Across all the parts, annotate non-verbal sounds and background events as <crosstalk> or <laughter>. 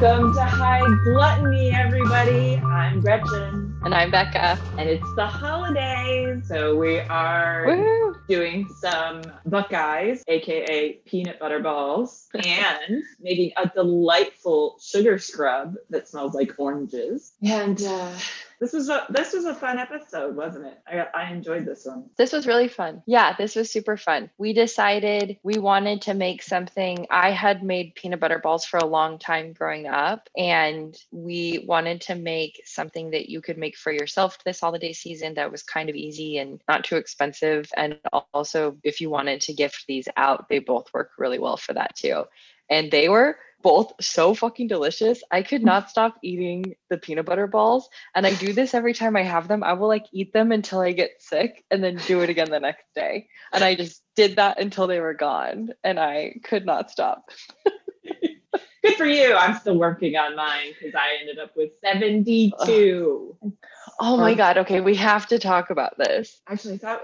Welcome to High Gluttony, everybody. I'm Gretchen, And I'm Becca. and it's the holidays. So we are Woo! doing some Buckeyes, aka peanut butter balls, and <laughs> making a delightful sugar scrub that smells like oranges. And uh, this was a this was a fun episode, wasn't it? I, I enjoyed this one. This was really fun. Yeah, this was super fun. We decided we wanted to make something. I had made peanut butter balls for a long time growing up, and we wanted to make something that you could make for yourself this holiday season that was kind of easy and not too expensive. And also, if you wanted to gift these out, they both work really well for that too. And they were both so fucking delicious. I could not <laughs> stop eating the peanut butter balls. And I do this every time I have them. I will like eat them until I get sick and then do it again the next day. And I just did that until they were gone. And I could not stop. <laughs> Good for you. I'm still working on mine because I ended up with 72. Oh my God. Okay. We have to talk about this. Actually, I thought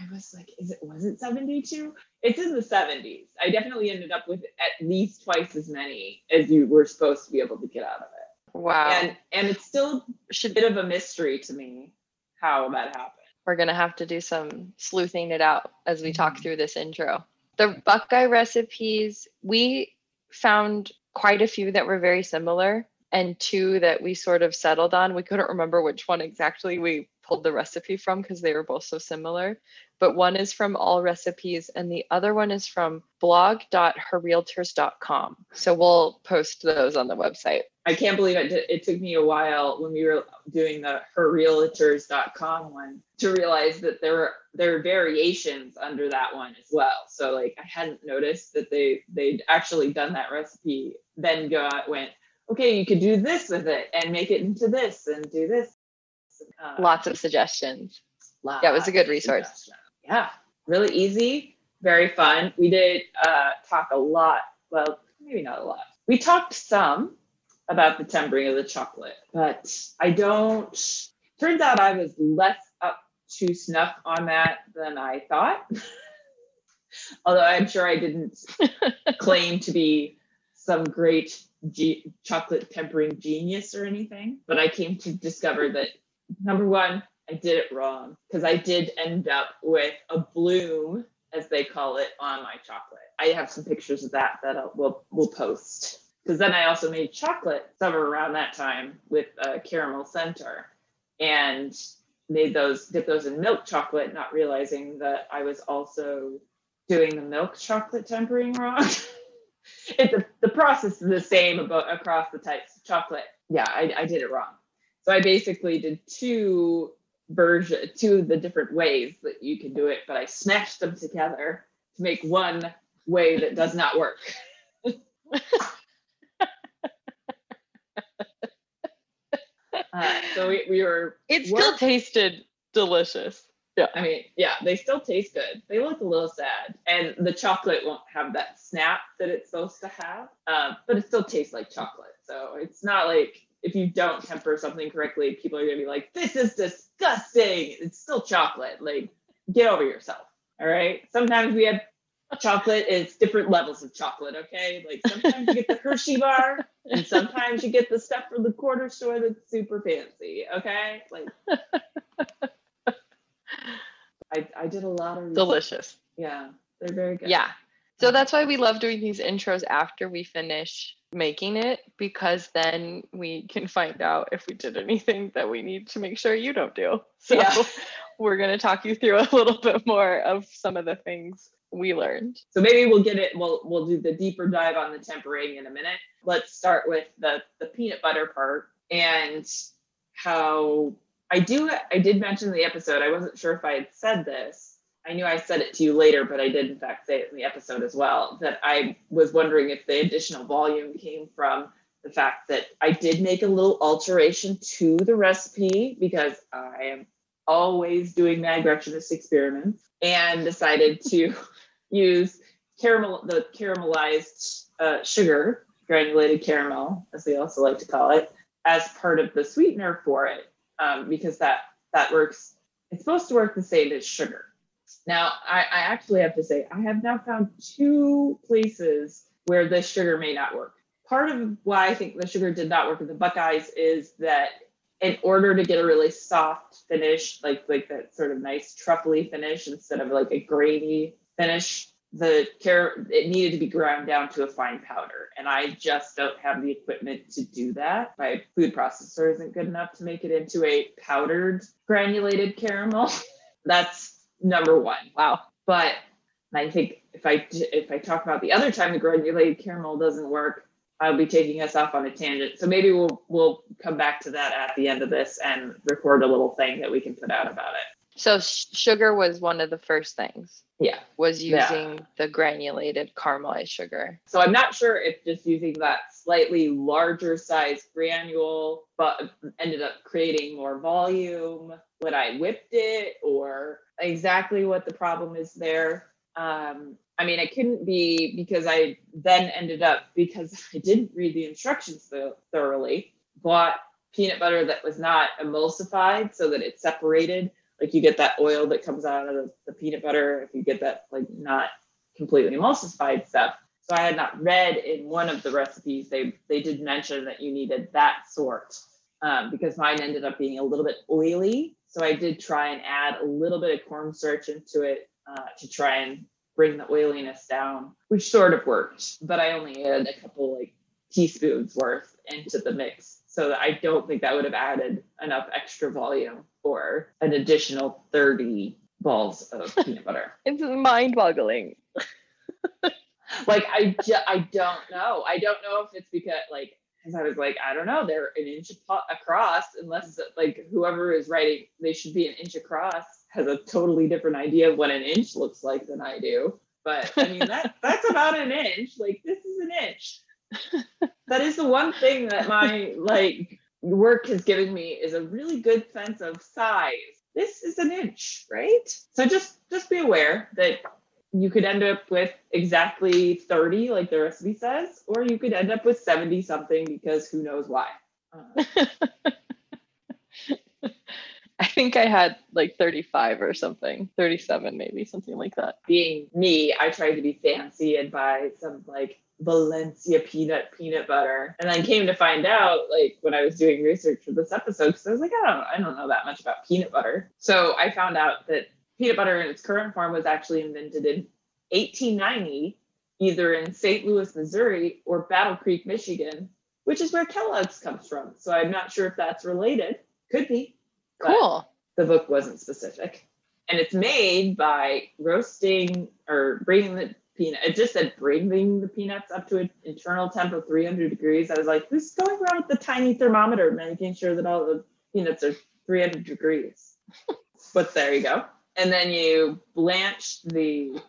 I was like, is it was it 72? It's in the 70s. I definitely ended up with at least twice as many as you were supposed to be able to get out of it. Wow. And and it's still a bit of a mystery to me how that happened. we're gonna have to do some sleuthing it out as we talk mm-hmm. through this intro. The Buckeye recipes, we found quite a few that were very similar and two that we sort of settled on. We couldn't remember which one exactly we pulled the recipe from because they were both so similar. But one is from All Recipes and the other one is from blog.herrealtors.com. So we'll post those on the website. I can't believe it. It took me a while when we were doing the herrealtors.com one to realize that there were there are variations under that one as well. So like I hadn't noticed that they they'd actually done that recipe. Then got went okay, you could do this with it and make it into this and do this. Uh, Lots of suggestions. lots yeah, it was a good resource. Yeah, really easy, very fun. We did uh, talk a lot. Well, maybe not a lot. We talked some about the tempering of the chocolate, but I don't. Turns out I was less up to snuff on that than I thought. <laughs> Although I'm sure I didn't <laughs> claim to be some great chocolate tempering genius or anything, but I came to discover that number one, I did it wrong because I did end up with a bloom, as they call it, on my chocolate. I have some pictures of that that I'll, we'll we'll post. Because then I also made chocolate somewhere around that time with a caramel center, and made those dip those in milk chocolate, not realizing that I was also doing the milk chocolate tempering wrong. <laughs> it, the, the process is the same about across the types of chocolate. Yeah, I, I did it wrong. So I basically did two version, two of the different ways that you can do it, but I smashed them together to make one way that does not work. <laughs> Uh, so we, we were It still Work- tasted delicious. Yeah. I mean, yeah, they still taste good. They look a little sad, and the chocolate won't have that snap that it's supposed to have. Um, but it still tastes like chocolate. So it's not like if you don't temper something correctly, people are gonna be like, "This is disgusting." It's still chocolate. Like, get over yourself. All right. Sometimes we have chocolate. It's different levels of chocolate. Okay. Like sometimes you get the Hershey bar, and sometimes you get the stuff from the quarter store that's super fancy. Okay. Like. <laughs> I, I did a lot of research. Delicious. Yeah, they're very good. Yeah. So that's why we love doing these intros after we finish making it because then we can find out if we did anything that we need to make sure you don't do. <laughs> So Yeah. we're going to talk you through a little bit more of some of the things we learned. So maybe we'll get it. We'll we'll do the deeper dive on the tempering in a minute. Let's start with the the peanut butter part and how I do. I did mention in the episode. I wasn't sure if I had said this. I knew I said it to you later, but I did in fact say it in the episode as well. That I was wondering if the additional volume came from the fact that I did make a little alteration to the recipe because I am always doing mad Gretchenist experiments and decided to <laughs> use caramel the caramelized uh, sugar granulated caramel as we also like to call it as part of the sweetener for it um, because that that works it's supposed to work the same as sugar now I, I actually have to say i have now found two places where this sugar may not work. Part of why I think the sugar did not work with the Buckeyes is that in order to get a really soft finish, like like that sort of nice truffly finish instead of like a grainy finish, the carrot it needed to be ground down to a fine powder. And i just don't have the equipment to do that. My food processor isn't good enough to make it into a powdered granulated caramel. <laughs> That's number one. Wow. but i think if i if i talk about the other time the granulated caramel doesn't work i'll be taking us off on a tangent. So maybe we'll we'll come back to that at the end of this and record a little thing that we can put out about it So sh- sugar was one of the first things. yeah Was Yeah. using the granulated caramelized sugar. So I'm not sure if just using that slightly larger size granule, but ended up creating more volume when I whipped it, or exactly what the problem is there. Um, I mean, it couldn't be because I then ended up because <laughs> I didn't read the instructions thoroughly. Bought peanut butter that was not emulsified so that it separated. Like you get that oil that comes out of the, the peanut butter if you get that like not completely emulsified stuff. So I had not read in one of the recipes they they did mention that you needed that sort um, because mine ended up being a little bit oily. So I did try and add a little bit of cornstarch into it uh, to try and bring the oiliness down, which sort of worked. But I only added a couple like teaspoons worth into the mix. So I don't think that would have added enough extra volume for an additional 30 balls of <laughs> peanut butter. It's mind boggling. <laughs> like I ju- I don't know. I don't know if it's because like because I was like I don't know they're an inch across unless like whoever is writing they should be an inch across has a totally different idea of what an inch looks like than I do. But I mean that that's about an inch. Like this is an inch. <laughs> that is the one thing that my like work has given me is a really good sense of size. This is an inch, right? So just just be aware that you could end up with exactly 30 like the recipe says or you could end up with 70 something because who knows why Uh, <laughs> I think I had like 35 or something, 37 maybe, something like that. being me i tried to be fancy and buy some like valencia peanut peanut butter. And then came to find out like when i was doing research for this episode because i was like i don't i don't know that much about peanut butter. So i found out that peanut butter in its current form was actually invented in 1890 either in st louis missouri or battle creek michigan which is where kellogg's comes from. So i'm not sure if that's related. Could be. Cool. the book wasn't specific. And it's made by roasting or bringing the peanut. It just said bringing the peanuts up to an internal temp of 300 degrees. I was like, who's going around with the tiny thermometer, making sure that all the peanuts are 300 degrees? <laughs> but there you go. And then you blanch the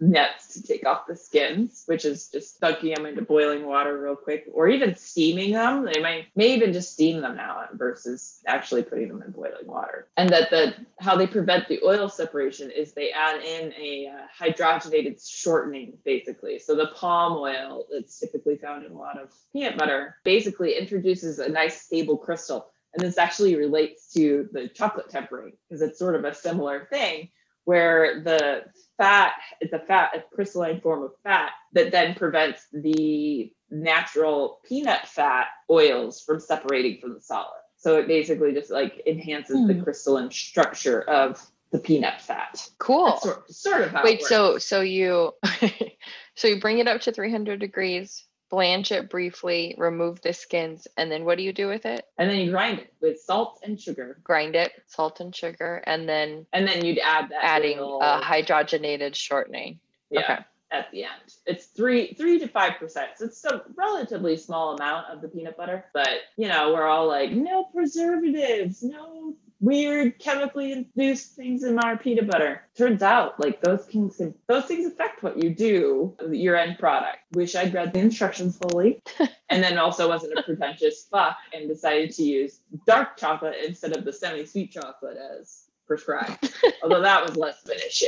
nuts to take off the skins, which is just dunking them into boiling water real quick, or even steaming them. They might may even just steam them now versus actually putting them in boiling water. And that the how they prevent the oil separation is they add in a uh, hydrogenated shortening, basically. So the palm oil that's typically found in a lot of peanut butter basically introduces a nice stable crystal. And this actually relates to the chocolate tempering because it's sort of a similar thing where the fat is a fat, a crystalline form of fat that then prevents the natural peanut fat oils from separating from the solid. So it basically just like enhances the Hmm. crystalline structure of the peanut fat. Cool. Sort, sort of how Wait, it so so you <laughs> so you bring it up to 300 degrees, blanch it briefly, remove the skins, and then what do you do with it? and then you grind it with salt and sugar. Grind it, salt and sugar, and then And then you'd add that adding little- a hydrogenated shortening. yeah, Okay. at the end. It's three three to five percent. So it's a relatively small amount of the peanut butter. But you know, we're all like, no preservatives, no weird chemically induced things in our peanut butter. Turns out, like those things those things affect what you do, your end product. Wish I'd read the instructions fully. <laughs> and then also wasn't a pretentious fuck and decided to use dark chocolate instead of the semi-sweet chocolate as prescribed. <laughs> Although that was less of an issue.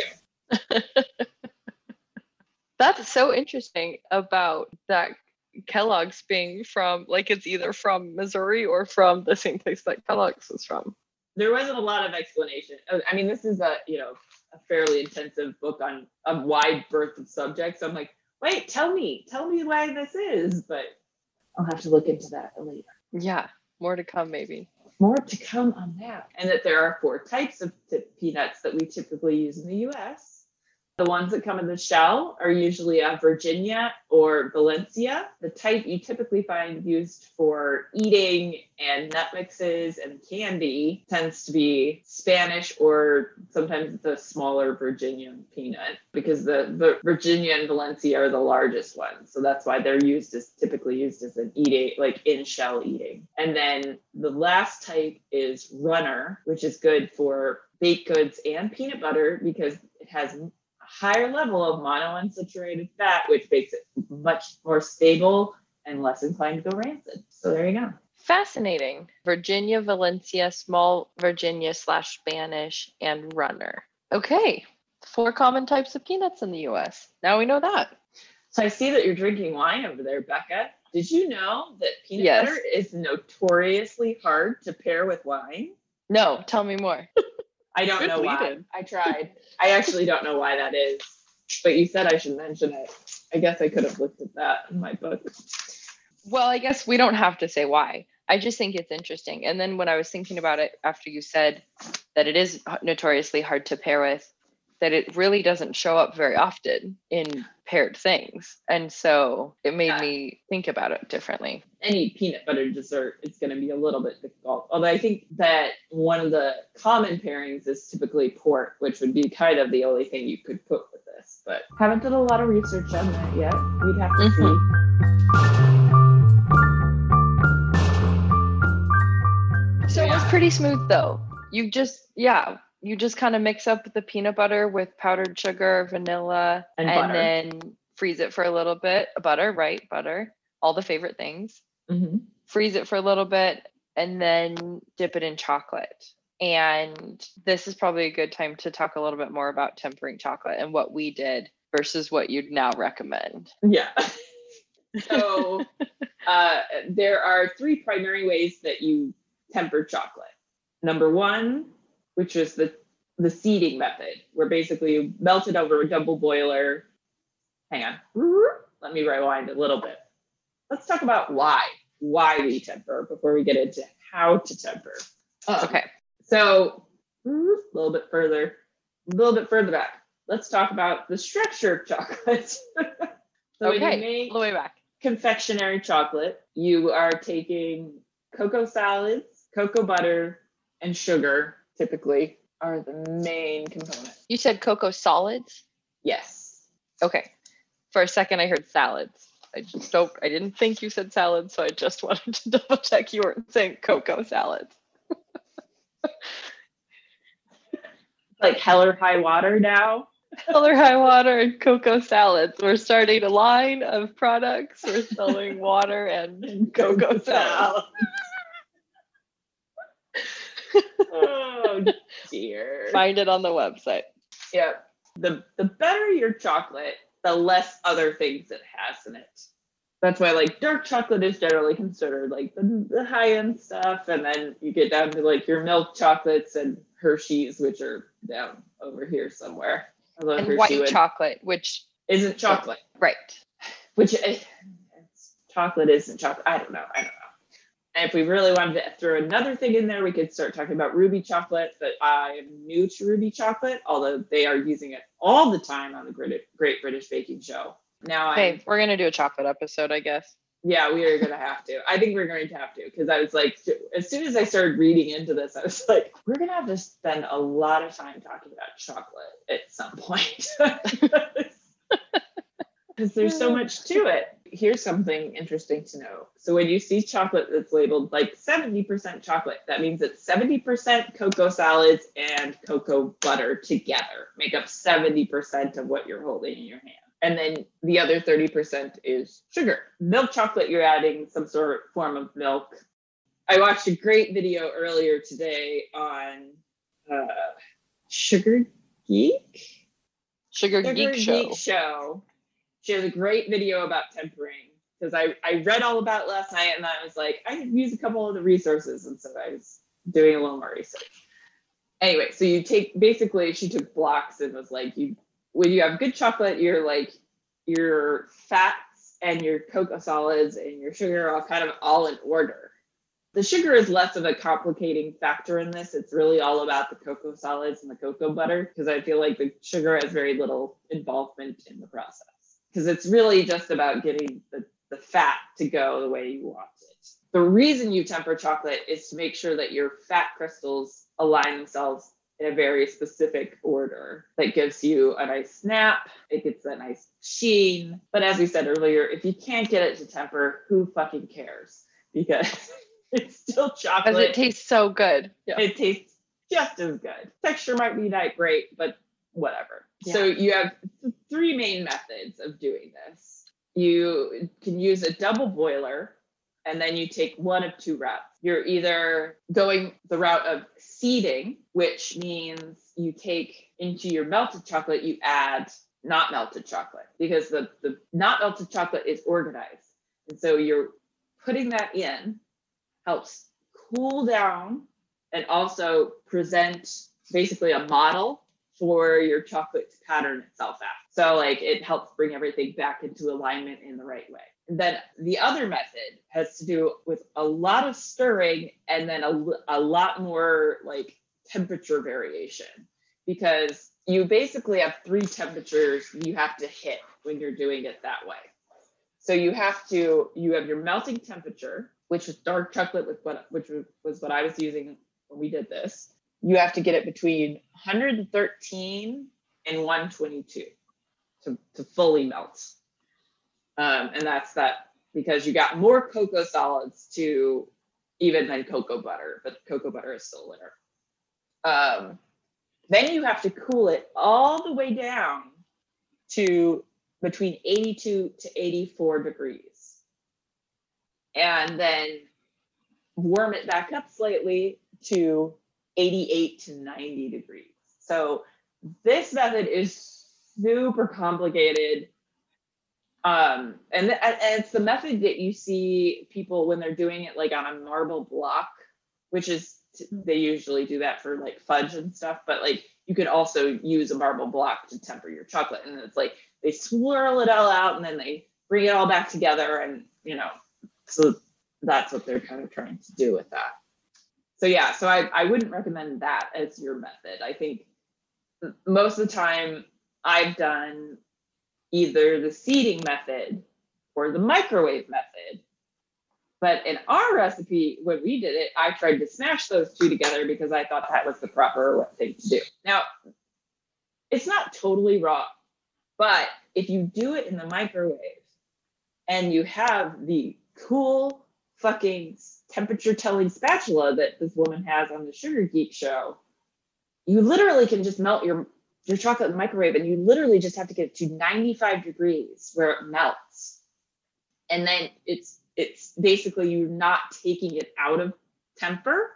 <laughs> That's so interesting about that Kellogg's being from like it's either from Missouri or from the same place that Kellogg's is from. There wasn't a lot of explanation. Uh, I mean, this is a you know a fairly intensive book on a wide berth of subjects. So I'm like, wait, tell me, tell me why this is. But I'll have to look into that later. Yeah, more to come maybe. More to come on that. And that there are four types of peanuts that we typically use in the US. The ones that come in the shell are usually a Virginia or Valencia. The type you typically find used for eating and nut mixes and candy tends to be Spanish or sometimes the smaller Virginian peanut because the, the Virginia and Valencia are the largest ones. So that's why they're used as typically used as an eating, like in shell eating. And then the last type is runner, which is good for baked goods and peanut butter because it has higher level of monounsaturated fat, which makes it much more stable and less inclined to go rancid. So there you go. Fascinating. Virginia, Valencia, small Virginia slash Spanish, and runner. Okay. Four common types of peanuts in the US. Now we know that. So I see that you're drinking wine over there, Becca. Did you know that peanut Yes. butter is notoriously hard to pair with wine? No, tell me more. <laughs> I don't Good know why. I tried. I actually don't know why that is, but you said I should mention it. I guess I could have looked at that in my book. Well, I guess we don't have to say why. I just think it's interesting. And then when I was thinking about it after you said that it is notoriously hard to pair with, that it really doesn't show up very often in paired things. And so it made Yeah. me think about it differently. any peanut butter dessert, it's going to be a little bit difficult. Although I think that one of the common pairings is typically pork, which would be kind of the only thing you could put with this. But haven't done a lot of research on that yet. We'd have to Mhm. So it was pretty smooth though. You just, yeah, you just kind of mix up the peanut butter with powdered sugar, vanilla, And and, then freeze it for a little bit. Butter, right? Butter, all the favorite things. Mhm. Freeze it for a little bit and then dip it in chocolate. And this is probably a good time to talk a little bit more about tempering chocolate and what we did versus what you'd now recommend. Yeah. <laughs> so uh, there are three primary ways that you temper chocolate. Number one, which is the the seeding method, where basically you melt it over a double boiler. Hang on. Let me rewind a little bit. Let's talk about why. Why we temper before we get into how to temper. Um, Okay. So a little bit further, a little bit further back. Let's talk about the structure of chocolate. <laughs> so Okay. make All the way back. confectionery chocolate, you are taking cocoa solids, cocoa butter, and sugar typically are the main component. You said cocoa solids? Yes. Okay. For a second, I heard salads. I just don't, I didn't think you said salads, so I just <laughs> wanted to double check you weren't saying cocoa salads. <laughs> Like hell or high water now. Hell or high water and cocoa salads. We're starting a line of products. We're selling <laughs> water and cocoa salads. Oh dear. Find it on the website. Yep. The the better your chocolate, the less other things it has in it. That's why like dark chocolate is generally considered like the, the high end stuff, and then you get down to like your milk chocolates and Hershey's, which are down over here somewhere. Although And Hershey white would- chocolate, which, isn't chocolate, right. which eh, it's, chocolate isn't chocolate. I don't know. I don't know. And if we really wanted to throw another thing in there, we could start talking about ruby chocolate. But I am new to ruby chocolate, although they are using it all the time on the Great, Great British Baking Show. Now I'm we're going to do a chocolate episode, I guess. yeah, we are gonna have to. I think we're going to have to because I was like, as soon as I started reading into this, I was like, we're gonna have to spend a lot of time talking about chocolate at some point <laughs> because there's so <laughs> much to it. Here's something interesting to know. So when you see chocolate that's labeled like 70% chocolate, that means it's 70% cocoa solids and cocoa butter together make up 70% of what you're holding in your hand. And then the other 30% is sugar. Milk chocolate, you're adding some sort of form of milk. I watched a great video earlier today on uh, Sugar Geek. Sugar, Sugar Geek Show. Show. She has a great video about tempering because I, I read all about last night and I was like, I could use a couple of the resources. And so I was doing a little more research. Anyway, so you take basically, she took blocks and was like, you when you have good chocolate, you're like, your fats and your cocoa solids and your sugar are all kind of all in order. The sugar is less of a complicating factor in this. It's really all about the cocoa solids and the cocoa butter because I feel like the sugar has very little involvement in the process because it's really just about getting the, the fat to go the way you want it. The reason you temper chocolate is to make sure that your fat crystals align themselves in a very specific order that gives you a nice snap. It gets a nice sheen. But as we said earlier, if you can't get it to temper, who fucking cares? Because <laughs> it's still chocolate. Because it tastes so good. Yeah. It tastes just as good. Texture might be not great, but whatever. Yeah. So you have three main methods of doing this. You can use a double boiler and then you take one of two routes. You're either going the route of seeding, which means you take into your melted chocolate, you add not melted chocolate because the, the not melted chocolate is organized. And so you're putting that in helps cool down and also present basically a model for your chocolate to pattern itself out. So like it helps bring everything back into alignment in the right way. And then the other method has to do with a lot of stirring and then a, a lot more like temperature variation because you basically have three temperatures you have to hit when you're doing it that way. So you have to you have your melting temperature, which is dark chocolate with what which was what I was using when we did this. You have to get it between 113 and 122 to, to fully melt. Um, and that's that because you got more cocoa solids to even than cocoa butter, but cocoa butter is still winner. Um, then you have to cool it all the way down to between 82 to 84 degrees. And then warm it back up slightly to 88 to 90 degrees. So this method is super complicated. Um, and, th- and it's the method that you see people when they're doing it like on a marble block, which is they usually do that for like fudge and stuff, but like you could also use a marble block to temper your chocolate. And it's like they swirl it all out and then they bring it all back together. And, you know, so that's what they're kind of trying to do with that. So, yeah, so I, I wouldn't recommend that as your method. I think most of the time I've done either the seeding method or the microwave method. But in our recipe, when we did it, I tried to smash those two together because I thought that was the proper thing to do. Now, it's not totally raw, but if you do it in the microwave and you have the cool fucking temperature telling spatula that this woman has on the Sugar Geek show, you literally can just melt your your chocolate in the microwave and you literally just have to get it to 95 degrees where it melts. And then it's it's basically you're not taking it out of temper.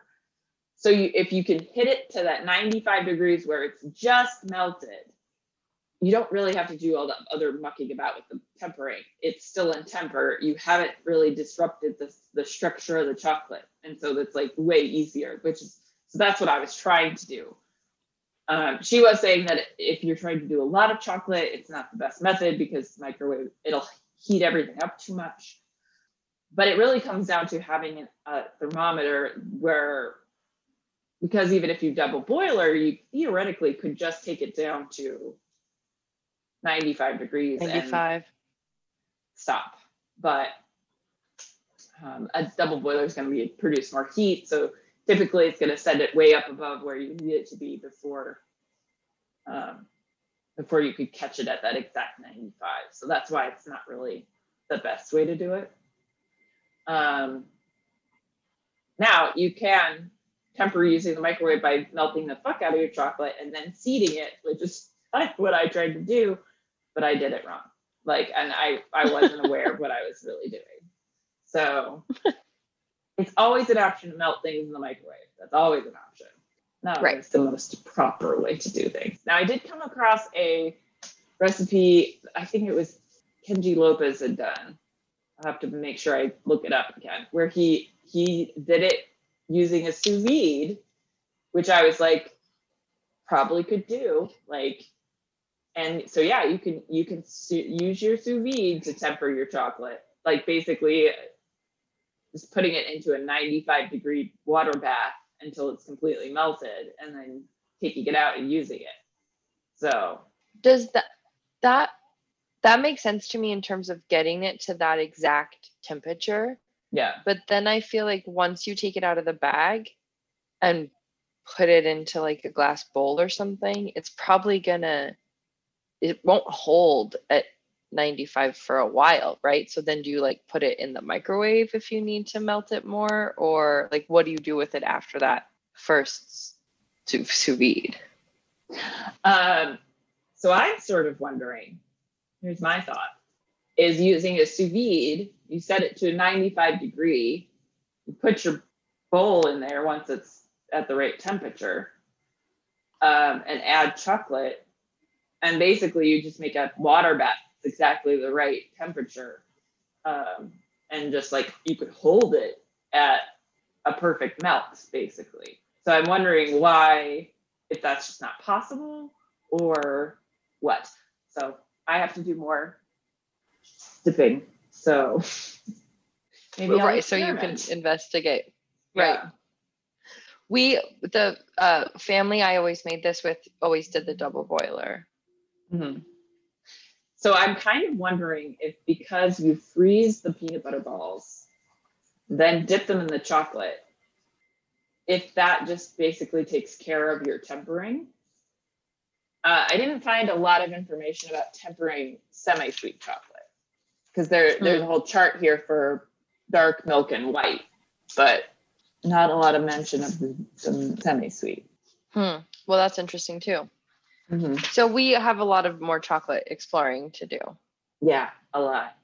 So you if you can hit it to that 95 degrees where it's just melted, you don't really have to do all the other mucking about with the tempering. It's still in temper. You haven't really disrupted the, the structure of the chocolate. And so that's like way easier, which is so that's what I was trying to do. Um, she was saying that if you're trying to do a lot of chocolate, it's not the best method because microwave it'll heat everything up too much. But it really comes down to having a thermometer where, because even if you double boiler, you theoretically could just take it down to 95 degrees 95. and stop. But um, a double boiler is going to be produce more heat, so typically it's going to send it way up above where you need it to be before um, before you could catch it at that exact 95 so that's why it's not really the best way to do it um, now you can temper using the microwave by melting the fuck out of your chocolate and then seeding it which is what i tried to do but i did it wrong like and i i wasn't <laughs> aware of what i was really doing so it's always an option to melt things in the microwave. That's always an option. Not Right. always the most proper way to do things. Now, I did come across a recipe, I think it was Kenji Lopez had done. I'll have to make sure I look it up again, where he he did it using a sous vide, which I was like, probably could do. Like, and so yeah, you can you can su- use your sous vide to temper your chocolate. Like basically, just putting it into a 95 degree water bath until it's completely melted, and then taking it out and using it. So Does that that that makes sense to me in terms of getting it to that exact temperature? yeah, But then I feel like once you take it out of the bag and put it into like a glass bowl or something, it's probably gonna it won't hold at 95 for a while, right? So then do you like put it in the microwave if you need to melt it more or like what do you do with it after that first sous vide? Um, so I'm sort of wondering. Here's my thought: is using a sous vide. You set it to a 95 degree. You put your bowl in there once it's at the right temperature, um, and add chocolate. And basically, you just make a water bath exactly the right temperature, um, and just like you could hold it at a perfect melt, basically. So I'm wondering why, if that's just not possible, or what. So I have to do more dipping. So <laughs> maybe I'll right, so you can investigate. Right. Yeah. We the uh, family I always made this with always did the double boiler. Mhm. So I'm kind of wondering if because you freeze the peanut butter balls, then dip them in the chocolate, if that just basically takes care of your tempering. Uh, I didn't find a lot of information about tempering semi-sweet chocolate because there there's a whole chart here for dark milk and white, but not a lot of mention of the, the semi-sweet. Hmm. Well, that's interesting too. Mhm. So we have a lot of more chocolate exploring to do. Yeah, a lot,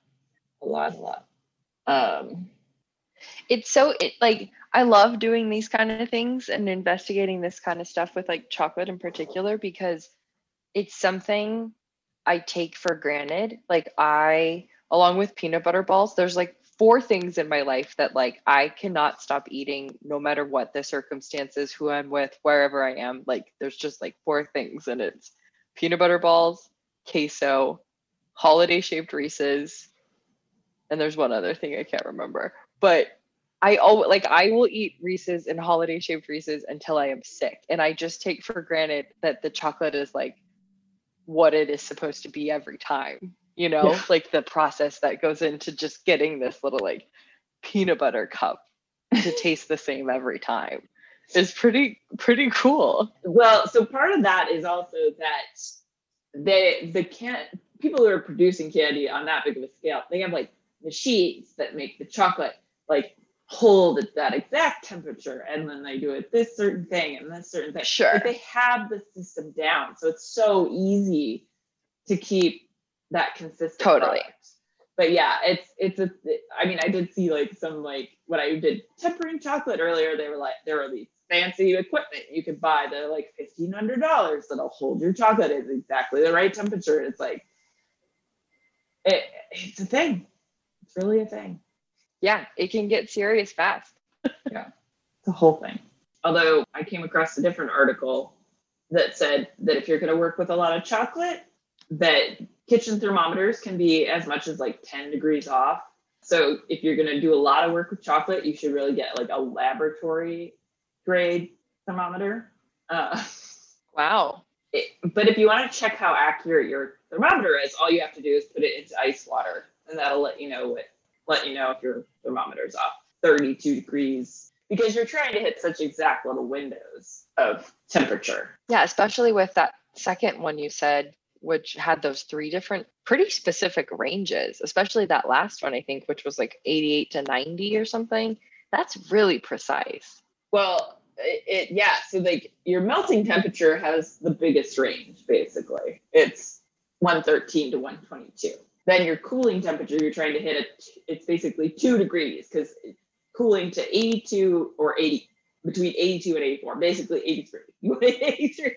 a lot, a lot. Um, It's so it like I love doing these kind of things and investigating this kind of stuff with like chocolate in particular because it's something I take for granted. Like I along with peanut butter balls, there's like four things in my life that like I cannot stop eating no matter what the circumstances, who I'm with, wherever I am. Like there's just like four things and it's peanut butter balls, queso, holiday shaped Reese's, and there's one other thing I can't remember. But I always like I will eat Reese's and holiday shaped Reese's until I am sick. And I just take for granted that the chocolate is like what it is supposed to be every time. You know, Yeah. like the process that goes into just getting this little like peanut butter cup to <laughs> taste the same every time is pretty pretty cool. Well, so part of that is also that they the can people who are producing candy on that big of a scale, they have like machines that make the chocolate like hold at that exact temperature, and then they do it this certain thing and this certain thing. Sure. Like they have the system down, so it's so easy to keep that consistent. Totally. product. But yeah, it's it's a. I mean, I did see like some like when I did tempering chocolate earlier. They were like there were these fancy equipment you could buy that are like fifteen hundred dollars that'll hold your chocolate at exactly the right temperature. It's like it, it's a thing. It's really a thing. Yeah, it can get serious fast. <laughs> Yeah, it's a whole thing. Although I came across a different article that said that if you're going to work with a lot of chocolate, that kitchen thermometers can be as much as like 10 degrees off. So if you're going to do a lot of work with chocolate, you should really get like a laboratory grade thermometer. Uh, Wow. it- but if you want to check how accurate your thermometer is, all you have to do is put it into ice water, and that'll let you know what let you know if your thermometer's off 32 degrees because you're trying to hit such exact little windows of temperature. Yeah, especially with that second one you said, which had those three different, pretty specific ranges, especially that last one, I think, which was like 88 to 90 or something. That's really precise. Well, it, it yeah. So like your melting temperature has the biggest range basically. It's 113 to 122. Then your cooling temperature, you're trying to hit it. It's basically two degrees because cooling to 82 or 80 between 82 and 84, basically 83. <laughs> You want 83,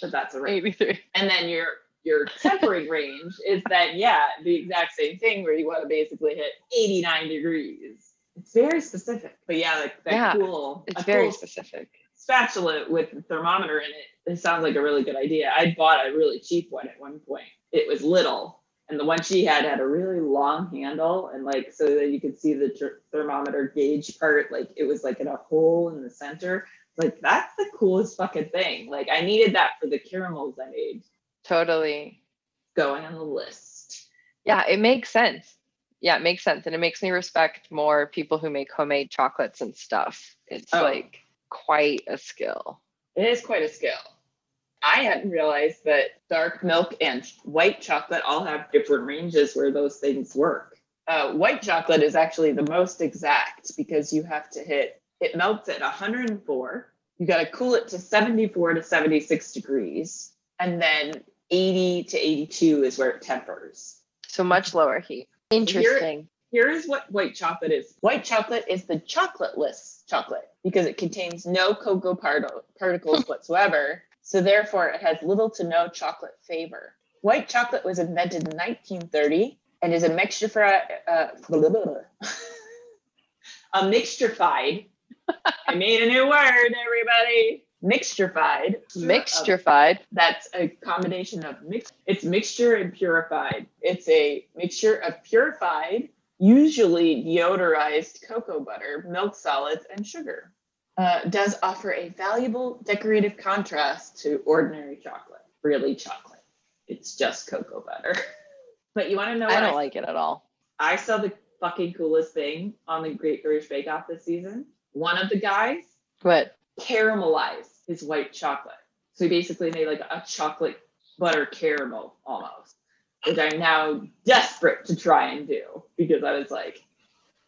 but that's a range. 83. And then your your tempering range is then yeah the exact same thing where you want to basically hit 89 degrees. It's very specific, but yeah, like that Yeah, cool. It's very cool specific. spatula with the thermometer in it, it sounds like a really good idea. I bought a really cheap one at one point. It was little, and the one she had had a really long handle, and like so that you could see the ther- thermometer gauge part. Like it was like in a hole in the center. Like that's the coolest fucking thing. Like I needed that for the caramels I made. Totally. Going on the list. Yeah, it makes sense. Yeah, it makes sense. And it makes me respect more people who make homemade chocolates and stuff. It's Oh. like quite a skill. It is quite a skill. I hadn't realized that dark milk and white chocolate all have different ranges where those things work. Uh, white chocolate is actually the most exact because you have to hit it melts at 104. You got to cool it to 74 to 76 degrees, and then 80 to 82 is where it tempers. So much lower heat. Interesting. Here is what white chocolate is. White chocolate is the chocolateless chocolate because it contains no cocoa part- particles <laughs> whatsoever. So therefore, it has little to no chocolate flavor. White chocolate was invented in 1930 and is a mixture for uh, <laughs> a mixturified. I made a new word, everybody. Mixturified. Mixturified. That's a combination of mix. It's mixture and purified. It's a mixture of purified, usually deodorized cocoa butter, milk solids, and sugar. Uh, does offer a valuable decorative contrast to ordinary chocolate. Really chocolate. It's just cocoa butter. <laughs> but you want to know what? I don't I, like it at all. I saw the fucking coolest thing on the Great British Bake Off this season. One of the guys But caramelized his white chocolate. So he basically made like a chocolate butter caramel almost, which I'm now desperate to try and do because I was like,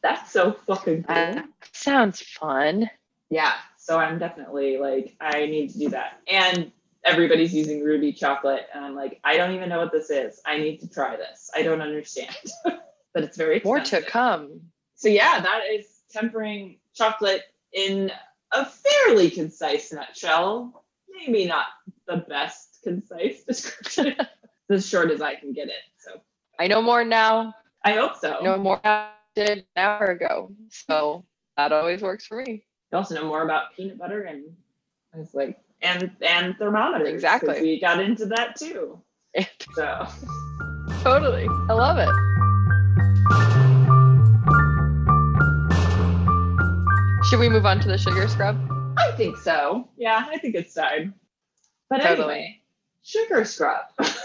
that's so fucking cool. sounds fun. yeah. So I'm definitely like, I need to do that. And everybody's using ruby chocolate. And I'm like, I don't even know what this is. I need to try this. I don't understand. <laughs> but it's very More to come. So yeah, that is tempering chocolate in a fairly concise nutshell. Maybe not the best concise <laughs> description, as short as I can get it. So I know more now. I hope so. I know more now than I did an hour ago. So that always works for me. You also know more about peanut butter and it's like and and thermometers. Exactly. We got into that too. <laughs> So totally. I love it. Should we move on to the sugar scrub? I think so. Yeah, I think it's time. But Totally. anyway, sugar scrub. <laughs> Let's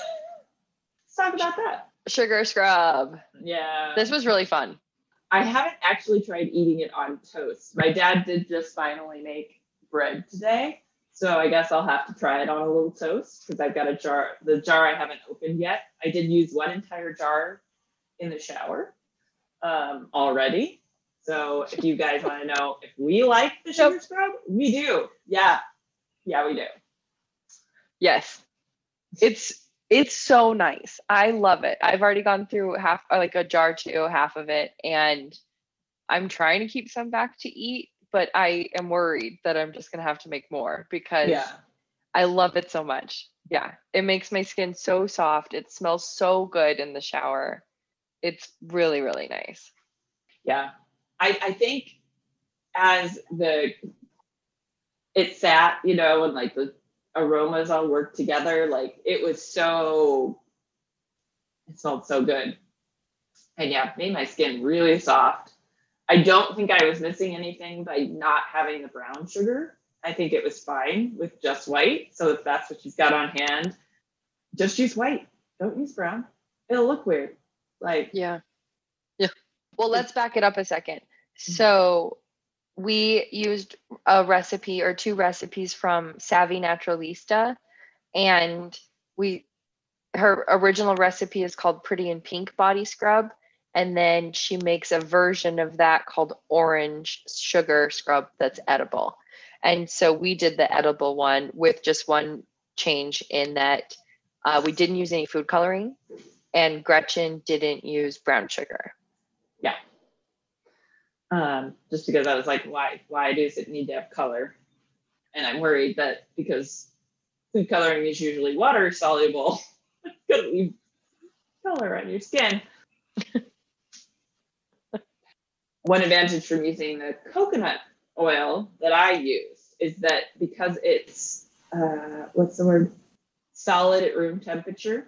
talk about that. Sugar scrub. Yeah. This was really fun. I haven't actually tried eating it on toast. My dad did just finally make bread today. So I guess I'll have to try it on a little toast because I've got a jar. The jar I haven't opened yet. I did use one entire jar in the shower um, already. So if you guys want to know if we like the sugar scrub, we do. Yeah. Yeah, we do. Yes. It's it's so nice. I love it. I've already gone through half uh, like a jar to half of it and I'm trying to keep some back to eat, but I am worried that I'm just going to have to make more because Yeah. I love it so much. Yeah. It makes my skin so soft. It smells so good in the shower. It's really really nice. Yeah. I, I think as the it sat, you know, and like the aromas all worked together, like it was so it smelled so good. And yeah, made my skin really soft. I don't think I was missing anything by not having the brown sugar. I think it was fine with just white. So if that's what you've got on hand, just use white. Don't use brown. It'll look weird. Like Yeah. Well, let's back it up a second. So we used a recipe or two recipes from Savvy Naturalista and we her original recipe is called Pretty in Pink body scrub and then she makes a version of that called orange sugar scrub that's edible. And so we did the edible one with just one change in that uh, we didn't use any food coloring and Gretchen didn't use brown sugar. Um, just because I was like, why, why does it need to have color? And I'm worried that because food coloring is usually water soluble, <laughs> gonna leave color on your skin. <laughs> One advantage from using the coconut oil that I use is that because it's uh, what's the word solid at room temperature,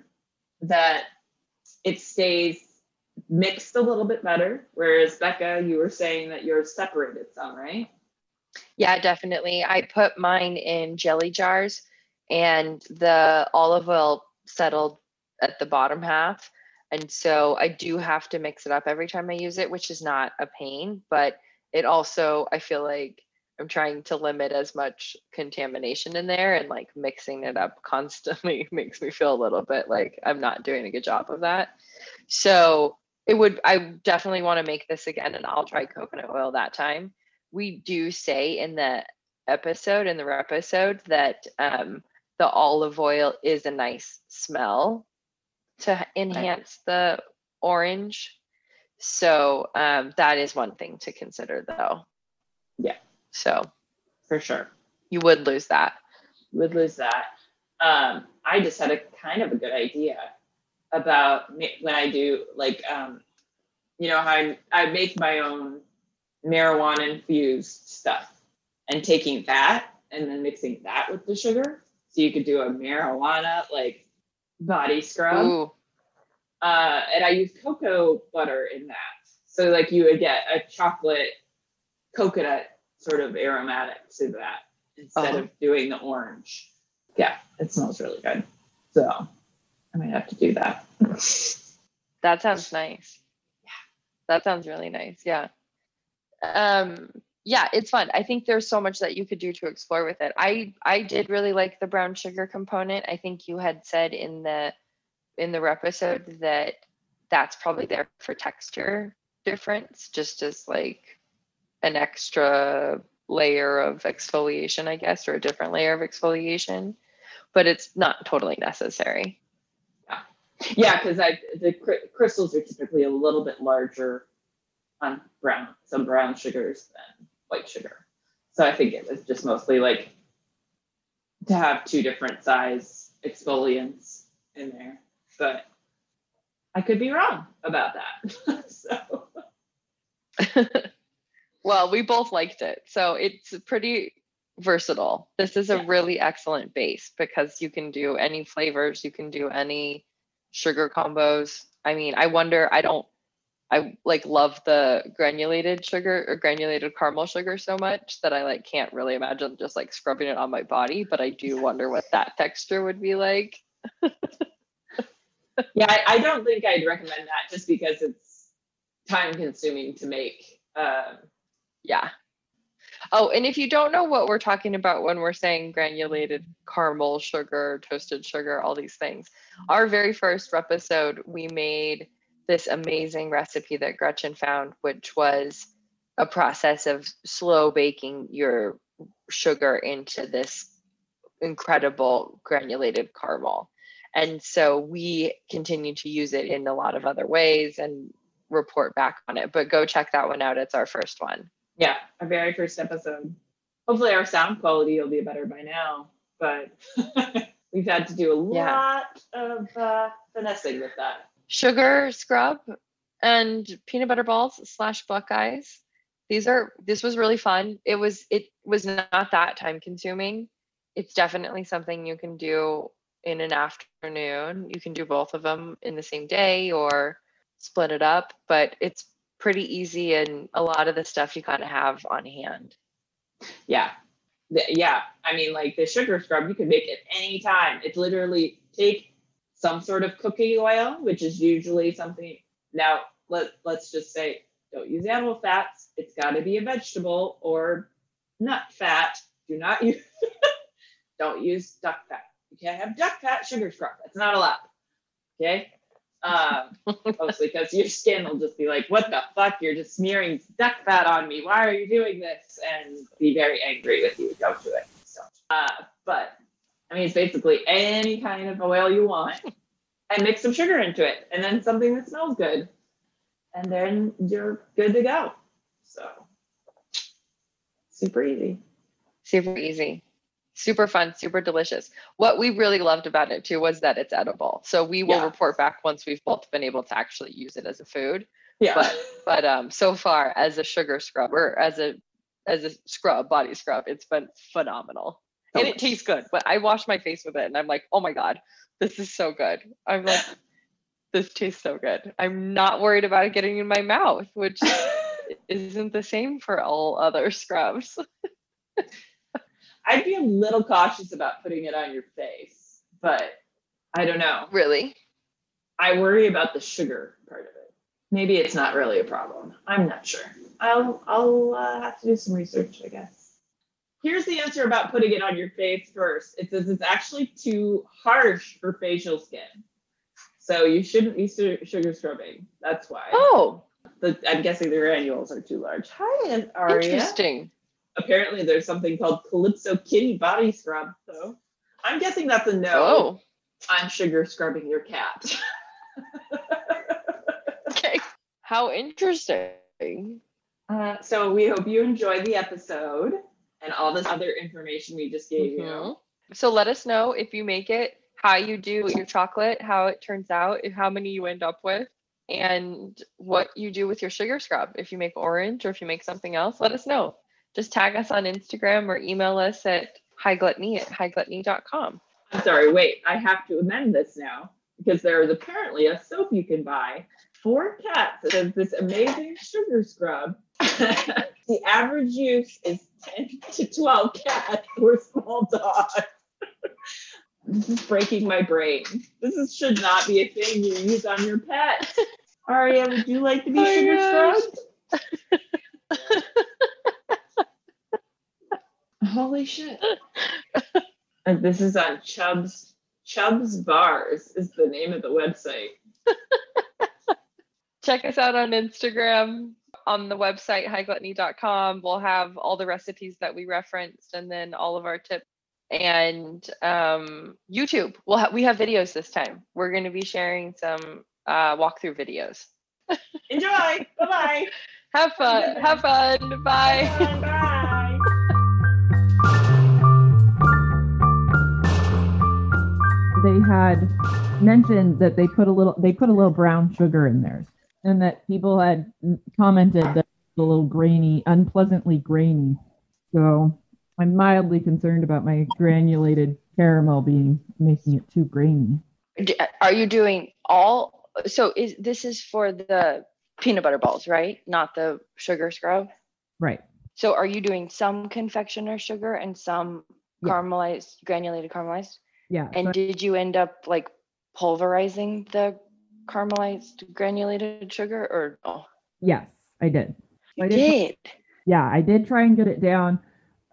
that it stays mixed a little bit better. Whereas Becca, you were saying that you're separated some, right? Yeah, definitely. I put mine in jelly jars and the olive oil settled at the bottom half. And so I do have to mix it up every time I use it, which is not a pain, but it also, I feel like I'm trying to limit as much contamination in there and like mixing it up constantly <laughs> makes me feel a little bit like I'm not doing a good job of that. So it would, I definitely want to make this again and I'll try coconut oil that time. We do say in the episode, in the episode, that um, the olive oil is a nice smell to enhance the orange. So um, that is one thing to consider though. Yeah. So For sure. you would lose that. you Would lose that. Um, I just had a kind of a good idea about when I do like, um, you know, how I, I make my own marijuana infused stuff and taking that and then mixing that with the sugar. So you could do a marijuana like body scrub. Ooh, uh, and I use cocoa butter in that. So like you would get a chocolate coconut sort of aromatic to that instead Uh-huh. of doing the orange. Yeah, it smells really good. So I might have to do that. that sounds nice. Yeah, that sounds really nice. Yeah. Um, yeah, it's fun. I think there's so much that you could do to explore with it. I I did really like the brown sugar component. I think you had said in the in the episode that that's probably there for texture difference, just as like an extra layer of exfoliation, I guess, or a different layer of exfoliation. But it's not totally necessary. Yeah, because I the cr- crystals are typically a little bit larger on brown some brown sugars than white sugar. So I think it was just mostly like to have two different size exfoliants in there. But I could be wrong about that. <laughs> so <laughs> well, we both liked it. So it's pretty versatile. This is a Yeah. really excellent base because you can do any flavors, you can do any sugar combos. I mean, I wonder, I don't I like love the granulated sugar or granulated caramel sugar so much that I like can't really imagine just like scrubbing it on my body, but I do wonder what that texture would be like. <laughs> yeah, I, I don't think I'd recommend that just because it's time consuming to make. Um, Yeah. Oh, and if you don't know what we're talking about when we're saying granulated caramel sugar, toasted sugar, all these things, our very first episode, we made this amazing recipe that Gretchen found, which was a process of slow baking your sugar into this incredible granulated caramel. And so we continue to use it in a lot of other ways and report back on it. But go check that one out. It's our first one. Yeah, our very first episode. Hopefully, our sound quality will be better by now, but <laughs> we've had to do a Yeah. lot of uh, finessing with that. sugar scrub and peanut butter balls slash buckeyes these are this was really fun it was it was not that time consuming it's definitely something you can do in an afternoon you can do both of them in the same day or split it up but it's pretty easy and a lot of the stuff you kind of have on hand Yeah. Yeah. I mean, like the sugar scrub, you can make it anytime. It's literally take some sort of cooking oil, which is usually something. Now, let, let's just say don't use animal fats. It's got to be a vegetable or nut fat. Do not use, <laughs> don't use duck fat. You can't have duck fat sugar scrub. That's not allowed. Okay. Um, mostly because your skin will just be like, what the fuck? You're just smearing duck fat on me. Why are you doing this? And be very angry with you. Don't do it. So, uh, but I mean, it's basically any kind of oil you want and mix some sugar into it and then something that smells good. And then you're good to go. So, super easy. super easy super fun super delicious what we really loved about it too was that it's edible so we will Yeah. report back once we've both been able to actually use it as a food Yeah. But- but um so far as a sugar scrub or as a as a scrub, body scrub. It's been phenomenal. And it tastes good. But I wash my face with it and I'm like, oh my God, this is so good. I'm like, this tastes so good. I'm not worried about it getting in my mouth, which <laughs> isn't the same for all other scrubs. <laughs> I'd be a little cautious about putting it on your face, but I don't know. Really? I worry about the sugar part of it. Maybe it's not really a problem. I'm not sure. I'll I'll uh, have to do some research, I guess. Here's the answer about putting it on your face first. It says it's actually too harsh for facial skin. So you shouldn't be su- sugar scrubbing. That's why. Oh, The, I'm guessing the granules are too large. Hi, Aunt Aria. interesting. Apparently, there's something called Calypso Kitty Body Scrub. So I'm guessing that's a no Oh, on sugar scrubbing your cat. <laughs> okay. How interesting. Uh, so we hope you enjoyed the episode and all this other information we just gave you. Mhm. So let us know if you make it, how you do your chocolate, how it turns out, how many you end up with, and what you do with your sugar scrub. If you make orange or if you make something else, let us know. Just tag us on Instagram or email us at highgluttony at highgluttony.com. I'm sorry, wait, I have to amend this now because there is apparently a soap you can buy for cats that does this amazing sugar scrub. <laughs> the average use is 10 to 12 cats or small dogs. <laughs> this is breaking my brain. This is, should not be a thing you use on your pet. <laughs> Aria, would you like to be Oh sugar scrubbed? Holy shit. <laughs> And this is on Chubbs. Chubbs Bars is the name of the website. <laughs> Check us out on Instagram, on the website highgluttony.com. We'll have all the recipes that we referenced and then all of our tips. And um, YouTube, we'll ha- we have videos this time. We're going to be sharing some uh, walkthrough videos. Enjoy. Bye bye. <laughs> Have fun. Have fun. Bye. Bye. They had mentioned that they put a little they put a little brown sugar in theirs and that people had commented that it was a little grainy unpleasantly grainy so i'm mildly concerned about my granulated caramel being making it too grainy Are you doing all? So is this is for the peanut butter balls, right? Not the sugar scrub. right So are you doing some confectioner sugar and some Yeah. caramelized, granulated caramelized? Yeah And so- did you end up like pulverizing the caramelized granulated sugar or no? yes i did You I did- did. yeah i did try and get it down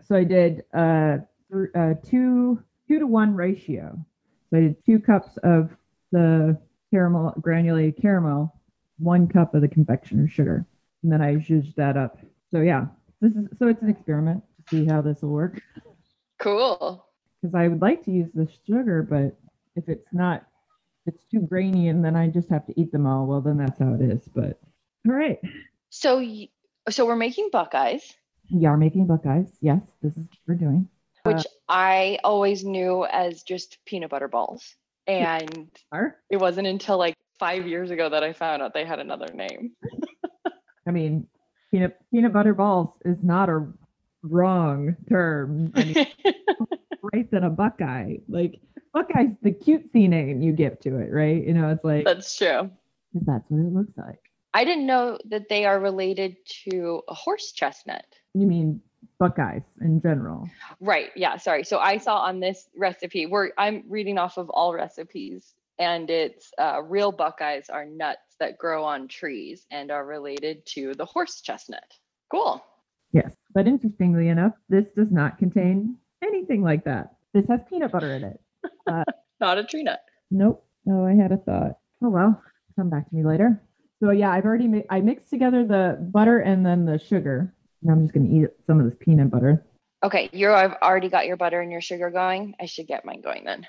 so i did uh, th- uh two two to one ratio so i did two cups of the caramel granulated caramel one cup of the confectioner sugar and then i zhuzhed that up so yeah this is so it's an experiment to see how this will work Cool. Because i would like to use the sugar but if it's not if it's too grainy and then i just have to eat them all well then that's how it is but all right So y- so we're making buckeyes, we are making buckeyes yes this is what we're doing which uh, I always knew as just peanut butter balls. And are it wasn't until like five years ago that I found out they had another name. <laughs> I mean, peanut peanut butter balls is not a wrong term. I mean, <laughs> right than a Buckeye. Like Buckeye's the cutesy name you give to it, right? You know, it's like That's true. that's what it looks like. I didn't know that they are related to a horse chestnut. You mean Buckeyes in general? Right. Yeah. Sorry. So I saw on this recipe, we're I'm reading off of all recipes, and it's uh, real buckeyes are nuts that grow on trees and are related to the horse chestnut. Cool. Yes. But interestingly enough, this does not contain anything like that. This has peanut butter in it. <laughs> Not a tree nut. Nope. Oh, I had a thought. Oh well, come back to me later. So yeah, I've already made. I mixed together the butter and then the sugar. And I'm just gonna eat some of this peanut butter. Okay, you're I've already got your butter and your sugar going. I should get mine going then.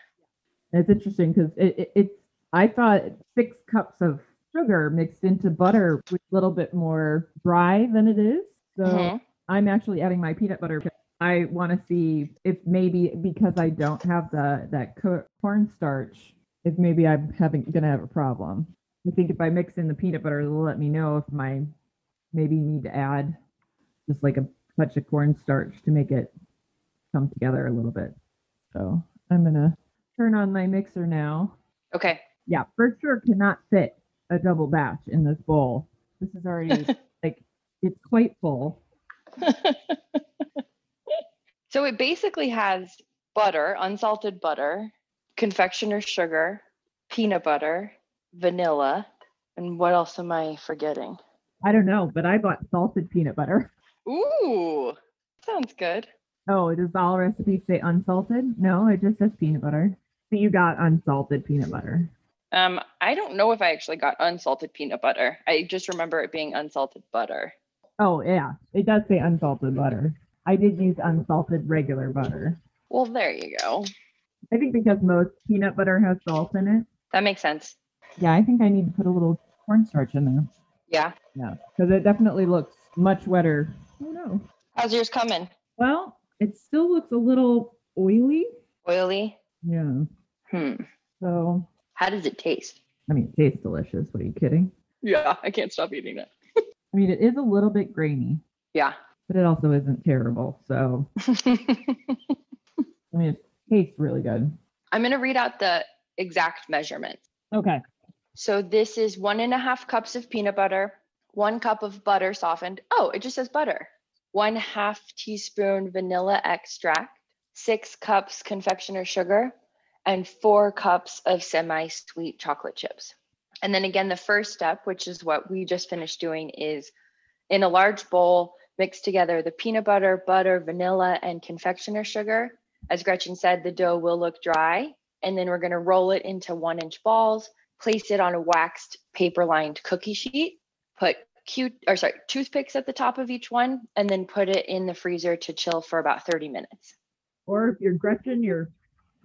It's interesting because it, it, it's. I thought six cups of sugar mixed into butter was a little bit more dry than it is. So Mhm. I'm actually adding my peanut butter. I want to see if maybe because I don't have the that cornstarch, if maybe I'm having gonna have a problem. I think if I mix in the peanut butter, it'll let me know if my maybe need to add just like a touch of cornstarch to make it come together a little bit. So I'm gonna turn on my mixer now. Okay. Yeah, for sure cannot fit a double batch in this bowl. This is already <laughs> like it's quite full. <laughs> so it basically has butter, unsalted butter, confectioner's sugar, peanut butter, vanilla, and what else am I forgetting? I don't know, but I bought salted peanut butter. Ooh, sounds good. Oh, does all recipes say unsalted? No, it just says peanut butter. So you got unsalted peanut butter. Um, I don't know if I actually got unsalted peanut butter. I just remember it being unsalted butter. Oh yeah, it does say unsalted butter. I did use unsalted regular butter. Well, there you go. I think because most peanut butter has salt in it. That makes sense. Yeah, I think I need to put a little cornstarch in there. Yeah. Yeah, because it definitely looks much wetter. Oh no. How's yours coming? Well, it still looks a little oily. Oily? Yeah. Hmm. So, How does it taste? I mean, it tastes delicious. What are you kidding? Yeah, I can't stop eating it. I mean, it is a little bit grainy, Yeah. But it also isn't terrible. So, <laughs> I mean, it tastes really good. I'm going to read out the exact measurements. Okay. So this is one and a half cups of peanut butter, one cup of butter softened. Oh, it just says butter. One half teaspoon vanilla extract, six cups confectioner sugar, and four cups of semi sweet chocolate chips. And then again, the first step, which is what we just finished doing, is in a large bowl, mix together the peanut butter, butter, vanilla, and confectioner sugar. As Gretchen said, the dough will look dry. And then we're going to roll it into one inch balls, place it on a waxed paper lined cookie sheet, put cute or sorry, toothpicks at the top of each one, and then put it in the freezer to chill for about 30 minutes. Or if you're Gretchen, you're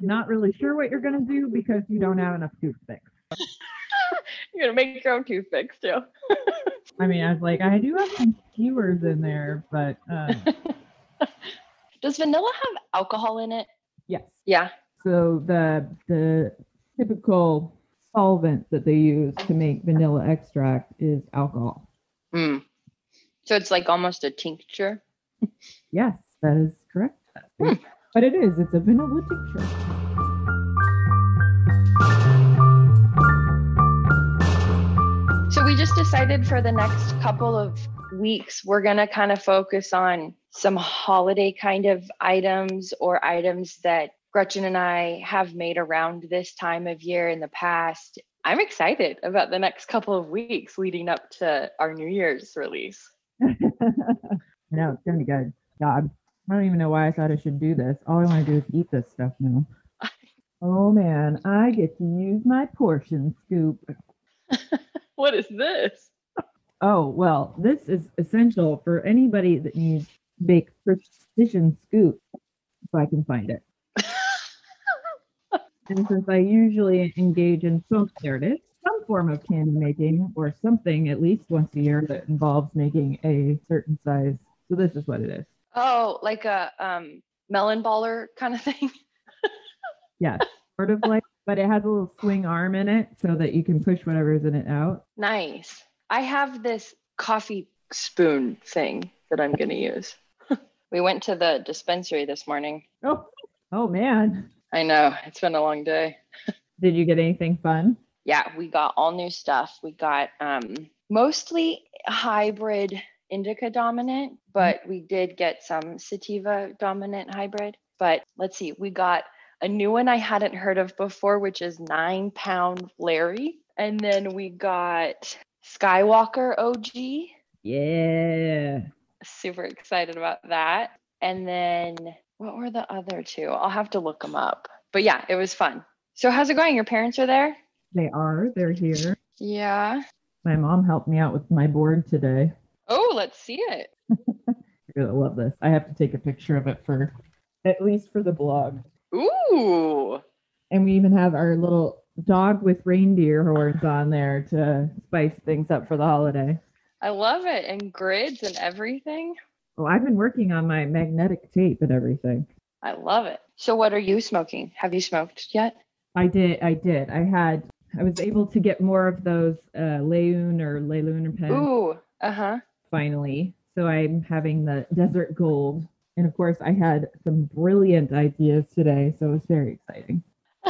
not really sure what you're going to do because you don't have enough toothpicks. <laughs> You're gonna make your own toothpicks too. <laughs> I mean, I was like, I do have some skewers in there, but uh, <laughs> Does vanilla have alcohol in it? yes. Yeah. So the the typical solvent that they use to make vanilla extract is alcohol. Mm. So it's like almost a tincture. Yes, that is correct. But it is. It's a vanilla tincture. We just decided for the next couple of weeks, we're going to kind of focus on some holiday kind of items or items that Gretchen and I have made around this time of year in the past. I'm excited about the next couple of weeks leading up to our New Year's release. <laughs> no, it's gonna be good. God, I don't even know why I thought I should do this. All I want to do is eat this stuff now. <laughs> Oh man, I get to use my portion scoop. <laughs> What is this? Oh well, this is essential for anybody that needs to make precision scoop. If I can find it. <laughs> And since I usually engage in some artist, some form of candy making or something at least once a year that involves making a certain size. So this is what it is. Oh, like a um, melon baller kind of thing. Yes, <laughs> sort of like, but it has a little swing arm in it so that you can push whatever's in it out. Nice. I have this coffee spoon thing that I'm going to use. <laughs> we went to the dispensary this morning. Oh, oh man. I know, it's been a long day. <laughs> Did you get anything fun? Yeah, we got all new stuff. We got um, mostly hybrid indica dominant, but we did get some sativa dominant hybrid. But let's see, we got a new one I hadn't heard of before, which is nine pound Larry. And then we got Skywalker OG. Yeah. Super excited about that. And then what were the other two? I'll have to look them up. But yeah, it was fun. So how's it going? Your parents are there? They are. They're here. Yeah. My mom helped me out with my board today. Oh, let's see it. <laughs> You're gonna love this. I have to take a picture of it for at least for the blog. Ooh. And we even have our little dog with reindeer horns on there to spice things up for the holiday. I love it. And grids and everything. Oh, I've been working on my magnetic tape and everything. I love it. So what are you smoking? Have you smoked yet? I did. I did. I had. I was able to get more of those uh, Leun or Leilun pen Ooh. Uh-huh. finally. So I'm having the desert gold. And of course, I had some brilliant ideas today. So it was very exciting. <laughs>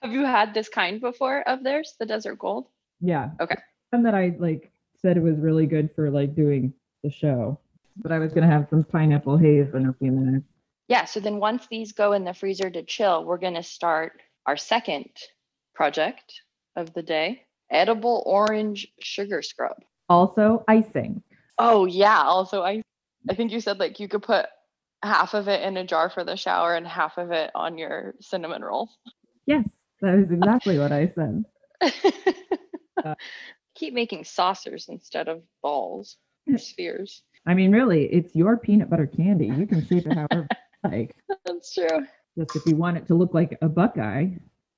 Have you had this kind before of theirs, the desert gold? Yeah. Okay. And that I like said it was really good for like doing the show. But I was going to have some pineapple haze in a few minutes. Yeah. So then once these go in the freezer to chill, we're going to start our second project of the day edible orange sugar scrub. Also, icing. Oh, yeah. Also, I, I think you said like you could put half of it in a jar for the shower and half of it on your cinnamon rolls. Yes, that is exactly what I said. <laughs> Uh, Keep making saucers instead of balls or <laughs> spheres. I mean, really, it's your peanut butter candy. You can shape it however <laughs> like. That's true. Just if you want it to look like a Buckeye,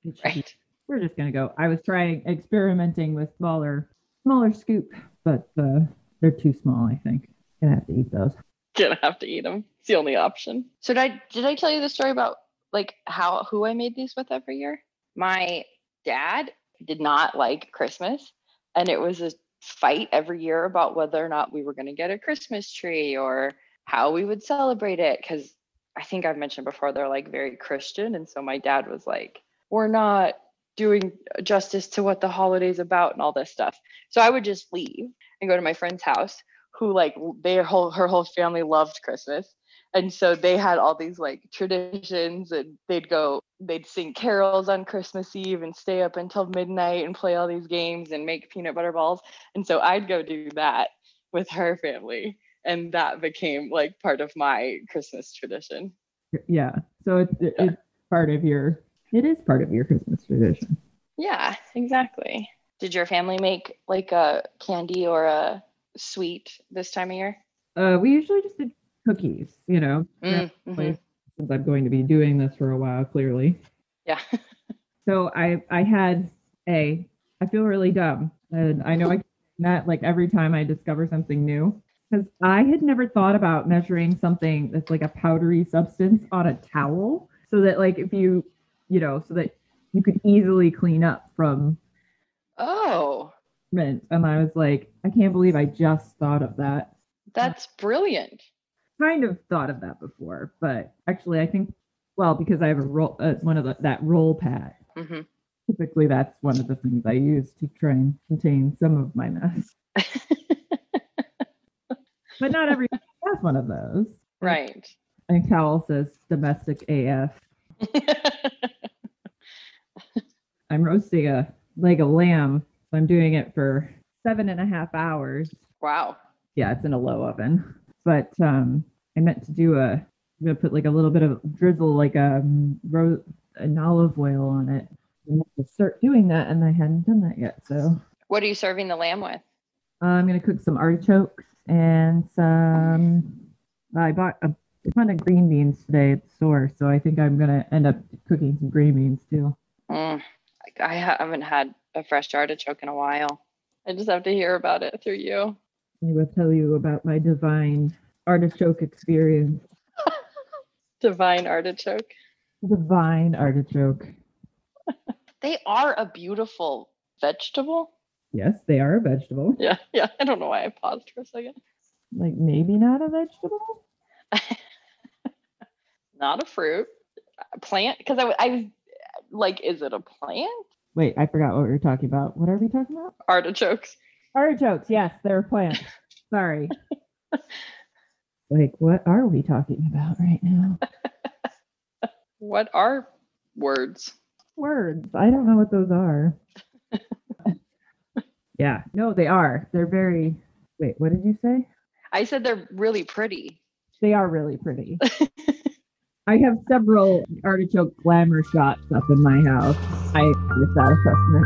it Right. we're just gonna go. I was trying experimenting with smaller, smaller scoop, but uh, they're too small. I think gonna have to eat those. Gonna have to eat them. It's the only option. So did I did I tell you the story about like how who I made these with every year? My dad did not like Christmas, and it was a fight every year about whether or not we were going to get a Christmas tree or how we would celebrate it. Because I think I've mentioned before they're like very Christian, and so my dad was like, "We're not doing justice to what the holiday's about and all this stuff." So I would just leave and go to my friend's house who like their whole her whole family loved Christmas. And so they had all these like traditions and they'd go they'd sing carols on Christmas Eve and stay up until midnight and play all these games and make peanut butter balls. And so I'd go do that with her family and that became like part of my Christmas tradition. Yeah. So it's it- it's part of your. It is part of your Christmas tradition. Yeah, exactly. Did your family make like a candy or a sweet this time of year? Uh, we usually just did cookies. You know, Mm, mhm. Since I'm going to be doing this for a while, clearly. Yeah. <laughs> So I I had a I feel really dumb, and I know I not like every time I discover something new because I had never thought about measuring something that's like a powdery substance on a towel, so that like if you you know so that you could easily clean up from Oh, and I was like, I can't believe I just thought of that. that's brilliant. Kind of thought of that before, but actually I think well because I have a roll uh, one of the that roll pad hmm typically that's one of the things I use to try and contain some of my mess. <laughs> But not everyone <laughs> has one of those. right. And Towel says domestic AF. <laughs> I'm roasting a leg of lamb. So I'm doing it for seven and a half hours. wow. Yeah, it's in a low oven. But um I meant to do a I'm gonna put like a little bit of drizzle like a um, ro- an olive oil on it. I meant to start doing that and I hadn't done that yet. So What are you serving the lamb with? I'm gonna cook some artichokes and some. I bought a ton of green beans today at the store, so I think I'm gonna end up cooking some green beans too. Mm, I- I haven't had a fresh artichoke in a while. I just have to hear about it through you. I will tell you about my divine artichoke experience. <laughs> Divine artichoke. Divine artichoke. <laughs> They are a beautiful vegetable. Yes, they are a vegetable. Yeah, yeah. I don't know why I paused for a second. Like maybe not a vegetable. <laughs> Not a fruit, a plant. Because I, was like, is it a plant? Wait, I forgot what we were talking about. What are we talking about? Artichokes. Artichokes. Yes, they're plants. <laughs> Sorry. <laughs> like, what are we talking about right now? <laughs> What are words? words. I don't know what those are. yeah, no, they are. They're very. Wait, what did you say? I said they're really pretty. They are really pretty. I have several artichoke glamour shots up in my house. I with that assessment.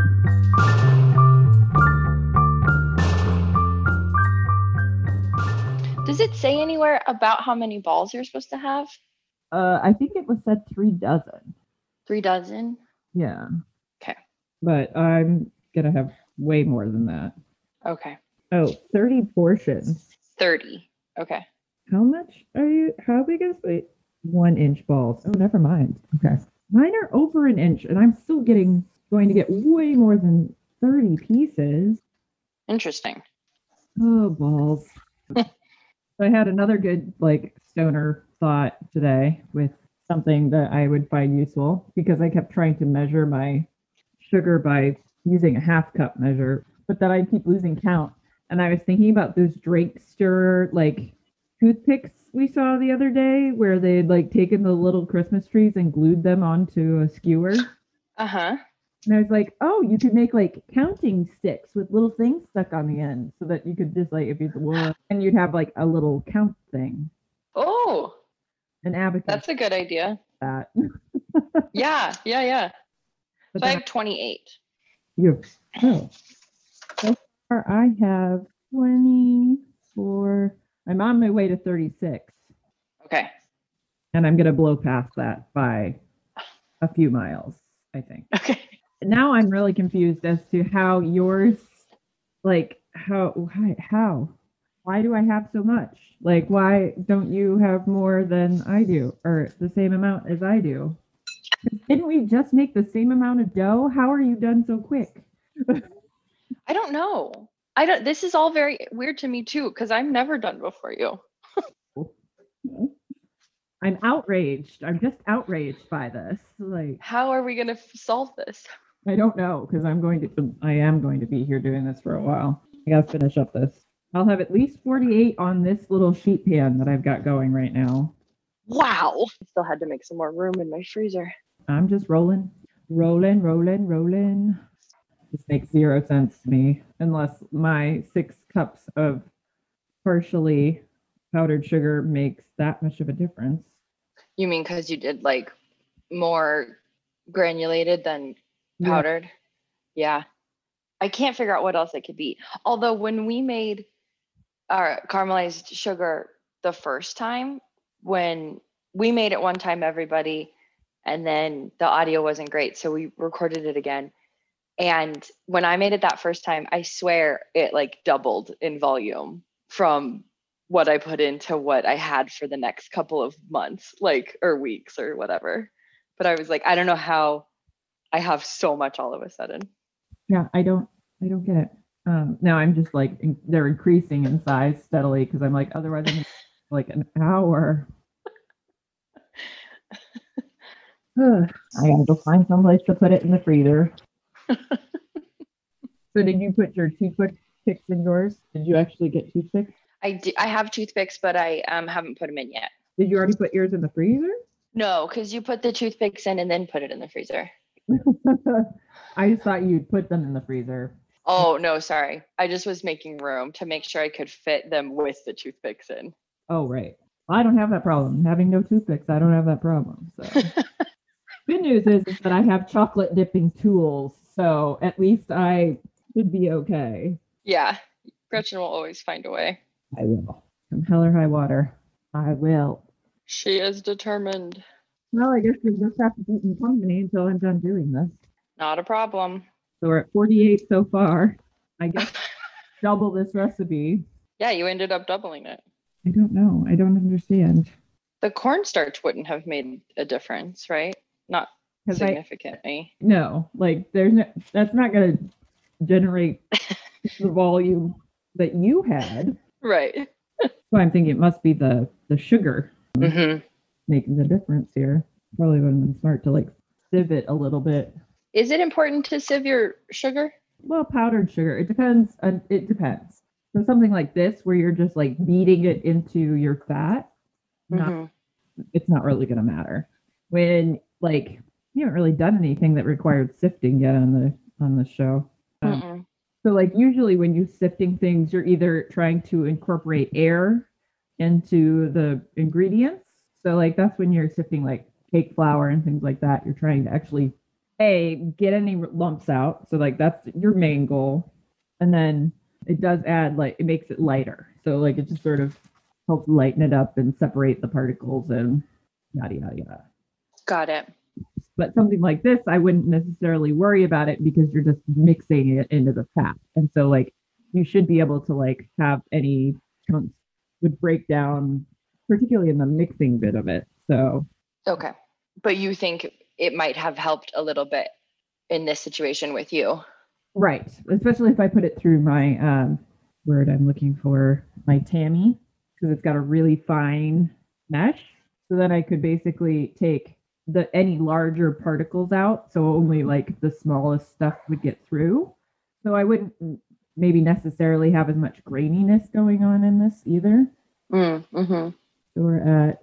Does it say anywhere about how many balls you're supposed to have? Uh, I think it was said three dozen. Three dozen. Yeah. Okay. But I'm gonna have way more than that. Okay. Oh, 30 portions. 30. Okay. How much are you? How big is wait? One inch balls. Oh, never mind. Okay. Mine are over an inch, and I'm still getting going to get way more than 30 pieces. Interesting. Oh, balls. <laughs> so I had another good, like, stoner thought today with something that I would find useful because I kept trying to measure my sugar by using a half cup measure, but that I keep losing count. And I was thinking about those Drakester, like, toothpicks we saw the other day where they'd like taken the little Christmas trees and glued them onto a skewer. Uh huh. And I was like, oh, you could make like counting sticks with little things stuck on the end so that you could just like, if you, were, and you'd have like a little count thing, Oh, an abacus. that's a good idea. that. <laughs> Yeah, yeah, yeah. But So I have 28. you have, oh. So far I have 24. I'm on my way to 36 Okay. and I'm going to blow past that by a few miles, I think. <laughs> Okay. now I'm really confused as to how yours, like how why, how why do I have so much? Like why don't you have more than I do or the same amount as I do? Didn't we just make the same amount of dough? How are you done so quick? <laughs> I don't know. I don't, this is all very weird to me too, because I'm never done before you. <laughs> I'm outraged. I'm just outraged by this. Like How are we going to solve this? I don't know because I'm going to I am going to be here doing this for a while. I gotta finish up this. I'll have at least 48 on this little sheet pan that I've got going right now. Wow. I still had to make some more room in my freezer. I'm just rolling, rolling, rolling, rolling. This makes zero sense to me unless my six cups of partially powdered sugar makes that much of a difference. You mean because you did like more granulated than Yeah. powdered? Yeah. I can't figure out what else it could be. Although when we made our caramelized sugar the first time, when we made it one time, everybody, and then the audio wasn't great. So we recorded it again. And when I made it that first time, I swear it like doubled in volume from what I put into what I had for the next couple of months, like or weeks or whatever. But I was like, I don't know how I have so much all of a sudden. Yeah, I don't, I don't get it. Um, now I'm just like in, they're increasing in size steadily because I'm like otherwise I'm <laughs> like an hour. <laughs> <sighs> I gotta go find someplace to put it in the freezer. So did you put your toothpicks in yours? Did you actually get toothpicks? I do, I have toothpicks, but I um, haven't put them in yet. Did you already put yours in the freezer? No, because you put the toothpicks in and then put it in the freezer. <laughs> I just thought you'd put them in the freezer. Oh no, sorry. I just was making room to make sure I could fit them with the toothpicks in. Oh, right. I don't have that problem. Having no toothpicks, I don't have that problem. So <laughs> good news is, is that I have chocolate dipping tools. So at least I should be okay. Yeah, Gretchen will always find a way. I will. Come hell or high water. I will. She is determined. Well, I guess we'll just have to keep in company until I'm done doing this. Not a problem. So we're at 48 so far. I guess <laughs> double this recipe. Yeah, you ended up doubling it. I don't know. I don't understand. The cornstarch wouldn't have made a difference, right? Not Because I significantly. no, like there's no that's not gonna generate <laughs> the volume that you had. Right. So I'm thinking it must be the the sugar hmm making the difference here. Probably would have been smart to like sieve it a little bit. Is it important to sieve your sugar? Well, powdered sugar. It depends. On, it depends. So something like this, where you're just like beating it into your fat, not, Mhm. it's not really going to matter. When like you haven't really done anything that required sifting yet on the on the show. Um, So like usually when you're sifting things, you're either trying to incorporate air into the ingredients. So like that's when you're sifting like cake flour and things like that. You're trying to actually a get any lumps out. So like that's your main goal. And then it does add like it makes it lighter. So like it just sort of helps lighten it up and separate the particles and yada yada yada. Got it. But something like this, I wouldn't necessarily worry about it because you're just mixing it into the fat. And so like you should be able to like have any chunks would break down, particularly in the mixing bit of it. So Okay. But you think it might have helped a little bit in this situation with you? right, especially if I put it through my um word I'm looking for? My tammy, because it's got a really fine mesh. So then I could basically take the any larger particles out, so only like the smallest stuff would get through. So I wouldn't maybe necessarily have as much graininess going on in this either. Mm, hmm So we're at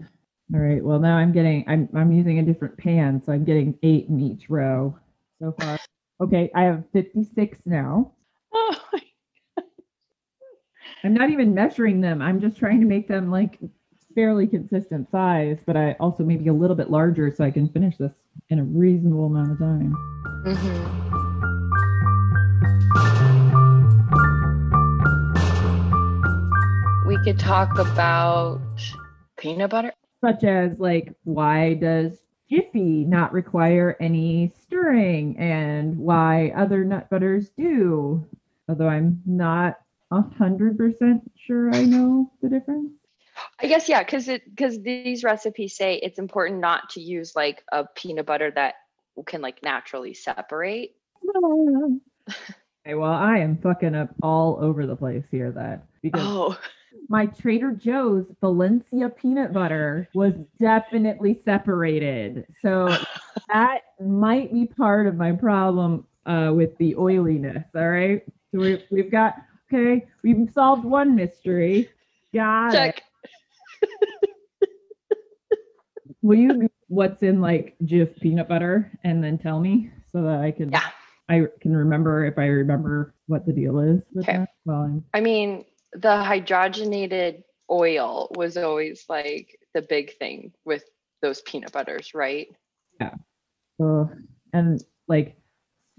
all right. Well, now I'm getting I'm I'm using a different pan, so I'm getting eight in each row so far. Okay, I have 56 now. Oh, <laughs> I'm not even measuring them. I'm just trying to make them like fairly consistent size, but I also maybe a little bit larger so I can finish this in a reasonable amount of time. hmm We could talk about peanut butter. Such as like why does Jiffy not require any stirring and why other nut butters do? Although I'm not a hundred percent sure I know the difference. I guess yeah, because it because these recipes say it's important not to use like a peanut butter that can like naturally separate. <laughs> Okay, well, I am fucking up all over the place here that because Oh, my Trader Joe's Valencia peanut butter was definitely separated. So <laughs> that might be part of my problem uh, with the oiliness. All right. So we, we've got, okay, we've solved one mystery. Got it. <laughs> Will you what's in like Jif peanut butter and then tell me so that I can, Yeah. I can remember if I remember what the deal is with Okay. Well, I mean, the hydrogenated oil was always like the big thing with those peanut butters, right? Yeah. So, and like,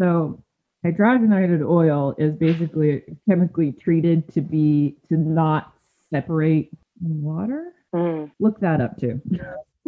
so hydrogenated oil is basically chemically treated to be to not separate water. Mm. Look that up too.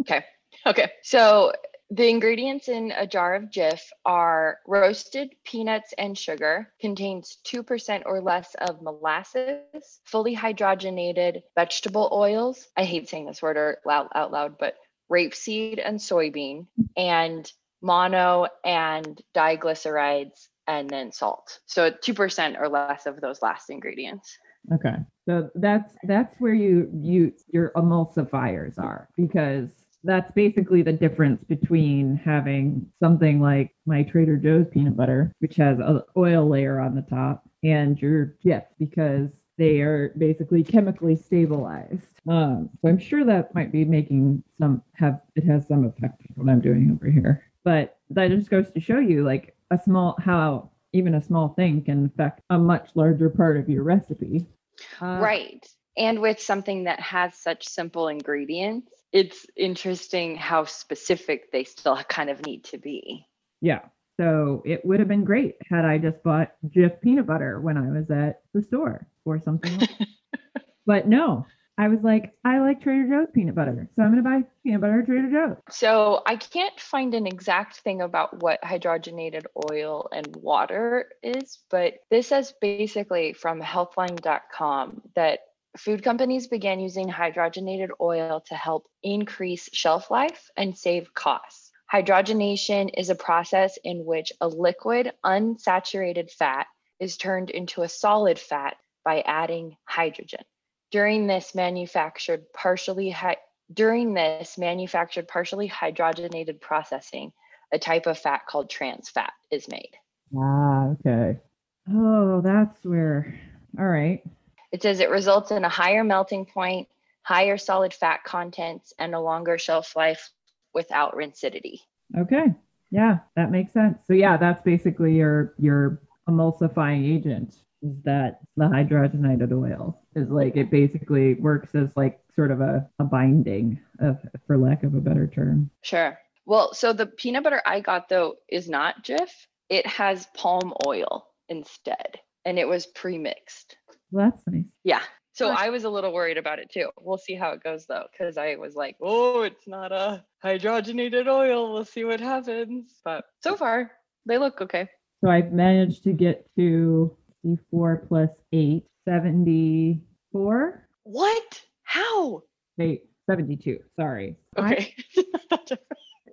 Okay. Okay. So the ingredients in a jar of Jif are roasted peanuts and sugar, contains 2% or less of molasses, fully hydrogenated vegetable oils. I hate saying this word or loud, out loud, but rapeseed and soybean, and mono and diglycerides, and then salt. So 2% or less of those last ingredients. Okay. So that's that's where you you your emulsifiers are because that's basically the difference between having something like my Trader Joe's peanut butter, which has an oil layer on the top, and your Jif because they are basically chemically stabilized. Um, so I'm sure that might be making some have it has some effect on what I'm doing over here. But that just goes to show you like a small how even a small thing can affect a much larger part of your recipe. Uh, right. And with something that has such simple ingredients, it's interesting how specific they still <laughs> kind of need to be. Yeah. So it would have been great had I just bought Jif peanut butter when I was at the store or something. like <laughs> but no, I was like, I like Trader Joe's peanut butter. So I'm going to buy peanut butter at Trader Joe's. So I can't find an exact thing about what hydrogenated oil and water is, but this says basically from healthline.com that food companies began using hydrogenated oil to help increase shelf life and save costs. Hydrogenation is a process in which a liquid unsaturated fat is turned into a solid fat by adding hydrogen. During this manufactured partially hy- during this manufactured partially hydrogenated processing, a type of fat called trans fat is made. Ah, okay. Oh, that's where. All right. It says it results in a higher melting point, higher solid fat contents, and a longer shelf life without rancidity. Okay. Yeah, that makes sense. So yeah, that's basically your your emulsifying agent that the hydrogenated oil is like it basically works as like sort of a, a binding of for lack of a better term. Sure. Well, so the peanut butter I got though is not Jif. It has palm oil instead, and it was pre-mixed. Well, that's nice. Yeah. So I was a little worried about it too. We'll see how it goes though, because I was like, oh, it's not a hydrogenated oil. We'll see what happens. But so far, they look okay. So I've managed to get to C4 plus 8, 74. What? How? Wait, 72. Sorry. I- Okay. <laughs>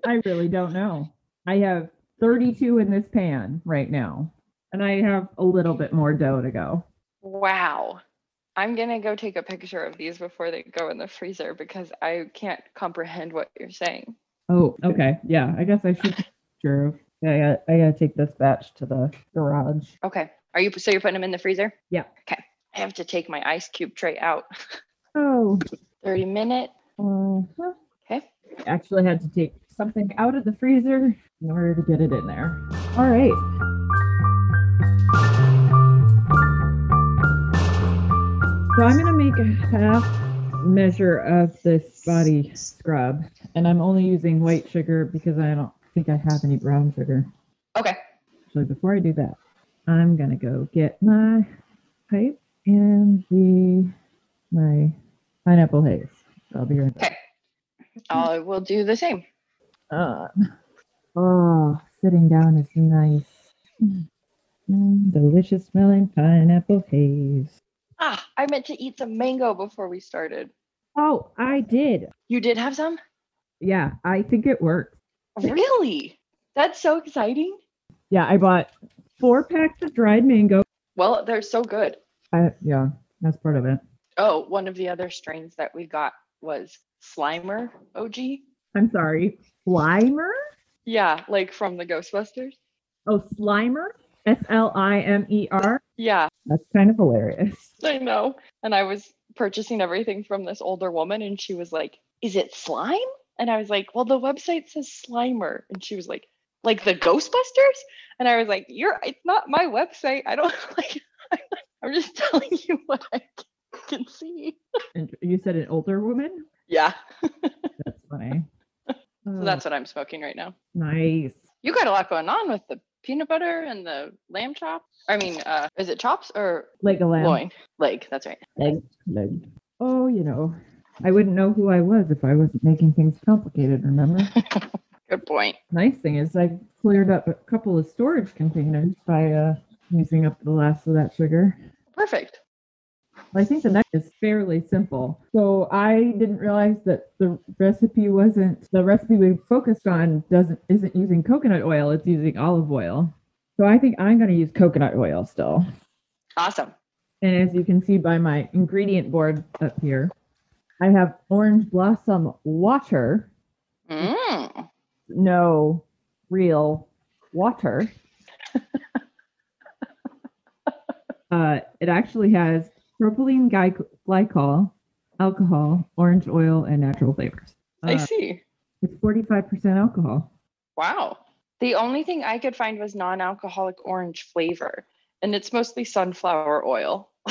I really don't know. I have 32 in this pan right now, and I have a little bit more dough to go. wow. I'm gonna go take a picture of these before they go in the freezer because I can't comprehend what you're saying. Oh, okay. Yeah, I guess I should. <laughs> take a picture of- Yeah, I gotta, I gotta take this batch to the garage. Okay. Are you so you're putting them in the freezer? Yeah. Okay. I have to take my ice cube tray out. <laughs> Oh, 30 minute. uh-huh. Okay. actually had to take something out of the freezer in order to get it in there. All right. So I'm gonna make a half measure of this body scrub, and I'm only using white sugar because I don't think I have any brown sugar. Okay. So before I do that, I'm gonna go get my pipe and the my pineapple haze. I'll be right back. Okay. I will do the same. Uh, oh, sitting down is nice. Mm, delicious smelling pineapple haze. Ah, I meant to eat some mango before we started. Oh, I did. You did have some? Yeah, I think it worked. Really? That's so exciting. Yeah, I bought four packs of dried mango. Well, they're so good. I, yeah, that's part of it. Oh, one of the other strains that we got was Slimer OG. I'm sorry. Slimer? Yeah, like from the Ghostbusters. Oh, Slimer? S L I M E R? Yeah, That's kind of hilarious. <laughs> I know. And I was purchasing everything from this older woman, and she was like, Is it slime? And I was like, Well, the website says Slimer. And she was like, Like the Ghostbusters? And I was like, You're, it's not my website. I don't <laughs> like, <laughs> I'm just telling you <laughs> what I can see. And you said an older woman? Yeah. That's funny. So that's what I'm smoking right now. nice. You got a lot going on with the peanut butter and the lamb chop. I mean, uh, is it chops or Like a lamb. loin? Leg, that's right. Leg. Leg. Oh, you know, I wouldn't know who I was if I wasn't making things complicated, remember? Good point. nice thing is I cleared up a couple of storage containers by uh, using up the last of that sugar. Perfect. I think the next is fairly simple. So I didn't realize that the recipe wasn't the recipe we focused on doesn't isn't using coconut oil, it's using olive oil. So I think I'm going to use coconut oil still. Awesome. And as you can see by my ingredient board up here, I have orange blossom water, Mm. No real water. <laughs> uh, it actually has propylene glycol, alcohol, orange oil, and natural flavors. I Uh, see. it's 45% alcohol. Wow. The only thing I could find was non alcoholic orange flavor, and it's mostly sunflower oil. <laughs>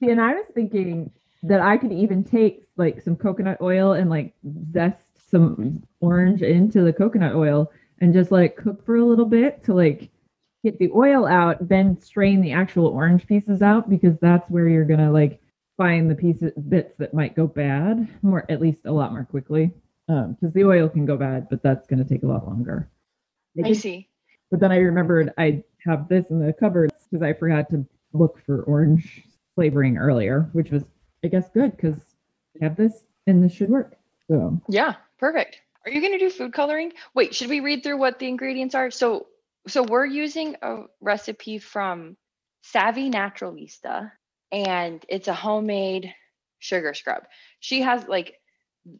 See, and I was thinking that I could even take like some coconut oil and like zest some orange into the coconut oil and just let it cook for a little bit to like get the oil out, then strain the actual orange pieces out because that's where you're gonna like find the pieces bits that might go bad more at least a lot more quickly. Um, because the oil can go bad, but that's gonna take a lot longer. I I see. but then I remembered I have this in the cupboard because I forgot to look for orange flavoring earlier, which was, I guess, good because I have this and this should work. So, Yeah, perfect. Are you going to do food coloring? Wait, should we read through what the ingredients are? So, so we're using a recipe from Savvy Naturalista, and it's a homemade sugar scrub. She has like,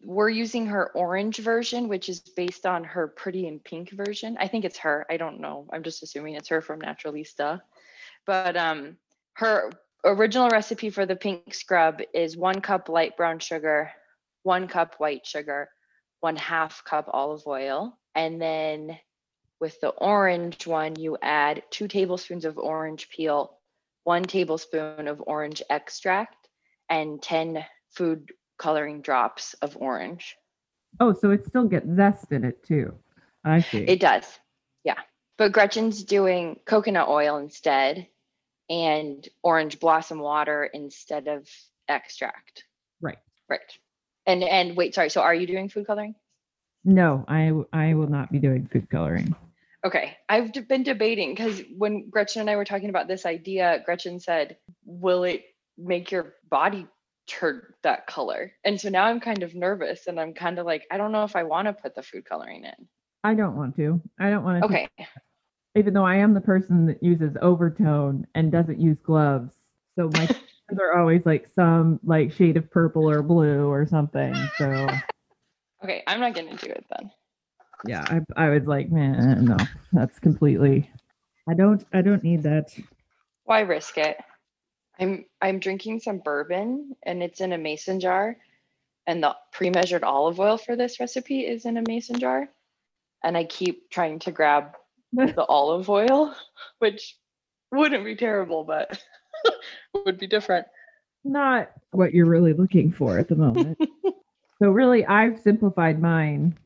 we're using her orange version, which is based on her pretty in pink version. I think it's her. I don't know. I'm just assuming it's her from Naturalista. But um, her original recipe for the pink scrub is one cup light brown sugar, one cup white sugar, one half cup olive oil. And then with the orange one, you add two tablespoons of orange peel, one tablespoon of orange extract, and 10 food coloring drops of orange. oh, so it still gets zest in it too. I see. It does. Yeah. But Gretchen's doing coconut oil instead and orange blossom water instead of extract. right. Right. And and wait, sorry. So are you doing food coloring? No, I I will not be doing food coloring. Okay. I've been debating because when Gretchen and I were talking about this idea, Gretchen said, Will it make your body turn that color? And so now I'm kind of nervous and I'm kind of like, I don't know if I want to put the food coloring in. I don't want to. I don't want to. Okay. even though I am the person that uses overtone and doesn't use gloves. So my <laughs> colors are always like some like shade of purple or blue or something. So <laughs> Okay, I'm not gonna do it then. yeah, I I was like, man, no, that's completely. I don't I don't need that. Why risk it? I'm I'm drinking some bourbon and it's in a mason jar. And the pre-measured olive oil for this recipe is in a mason jar. And I keep trying to grab <laughs> the olive oil, which wouldn't be terrible, but <laughs> would be different. Not what you're really looking for at the moment. <laughs> so really, I've simplified mine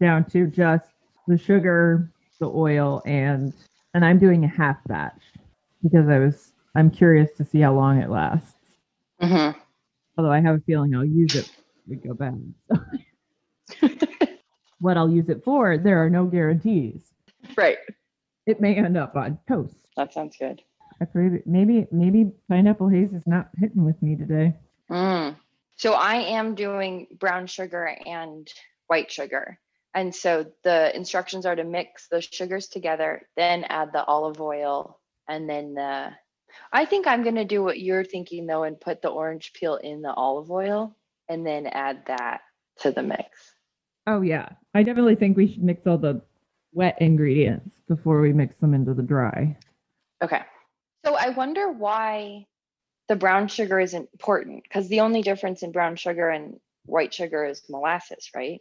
down to just the sugar, the oil, and and I'm doing a half batch because I was I'm curious to see how long it lasts. Mm-hmm. Although I have a feeling I'll use it we go bad. <laughs> what I'll use it for, there are no guarantees. right. It may end up on toast. That sounds good. I pray maybe maybe pineapple haze is not hitting with me today. Mm. So I am doing brown sugar and white sugar. And so the instructions are to mix the sugars together, then add the olive oil, and then the. I think I'm going to do what you're thinking though and put the orange peel in the olive oil and then add that to the mix. Oh yeah, I definitely think we should mix all the wet ingredients before we mix them into the dry. Okay. So I wonder why the brown sugar is important because the only difference in brown sugar and white sugar is molasses, right?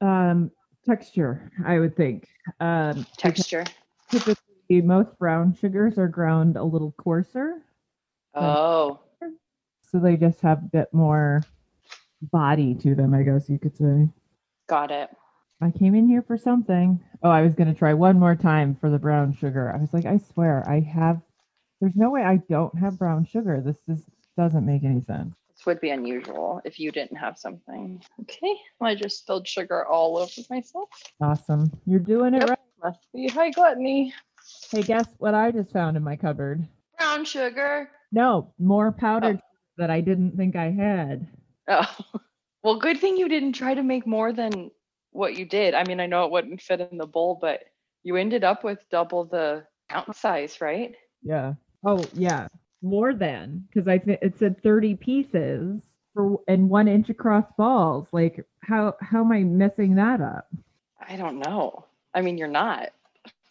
Um, texture, I would think. Um, Texture. typically, most brown sugars are ground a little coarser, Oh, so they just have a bit more body to them. I guess you could say. got it. I came in here for something. Oh, I was gonna try one more time for the brown sugar. I was like, I swear, I have. There's no way I don't have brown sugar. This just doesn't make any sense. This would be unusual if you didn't have something. Okay. Well, I just spilled sugar all over myself. Awesome, you're doing it Yep. right. Must be high gluttony. Hey, guess what I just found in my cupboard? Brown sugar. No, more powdered oh. that I didn't think I had. Oh, <laughs> well, good thing you didn't try to make more than what you did. I mean, I know it wouldn't fit in the bowl, but you ended up with double the count size, right? Yeah. Oh, yeah. More than because I think it said 30 pieces for and one inch across balls. Like, how how am I messing that up? I don't know. I mean, you're not.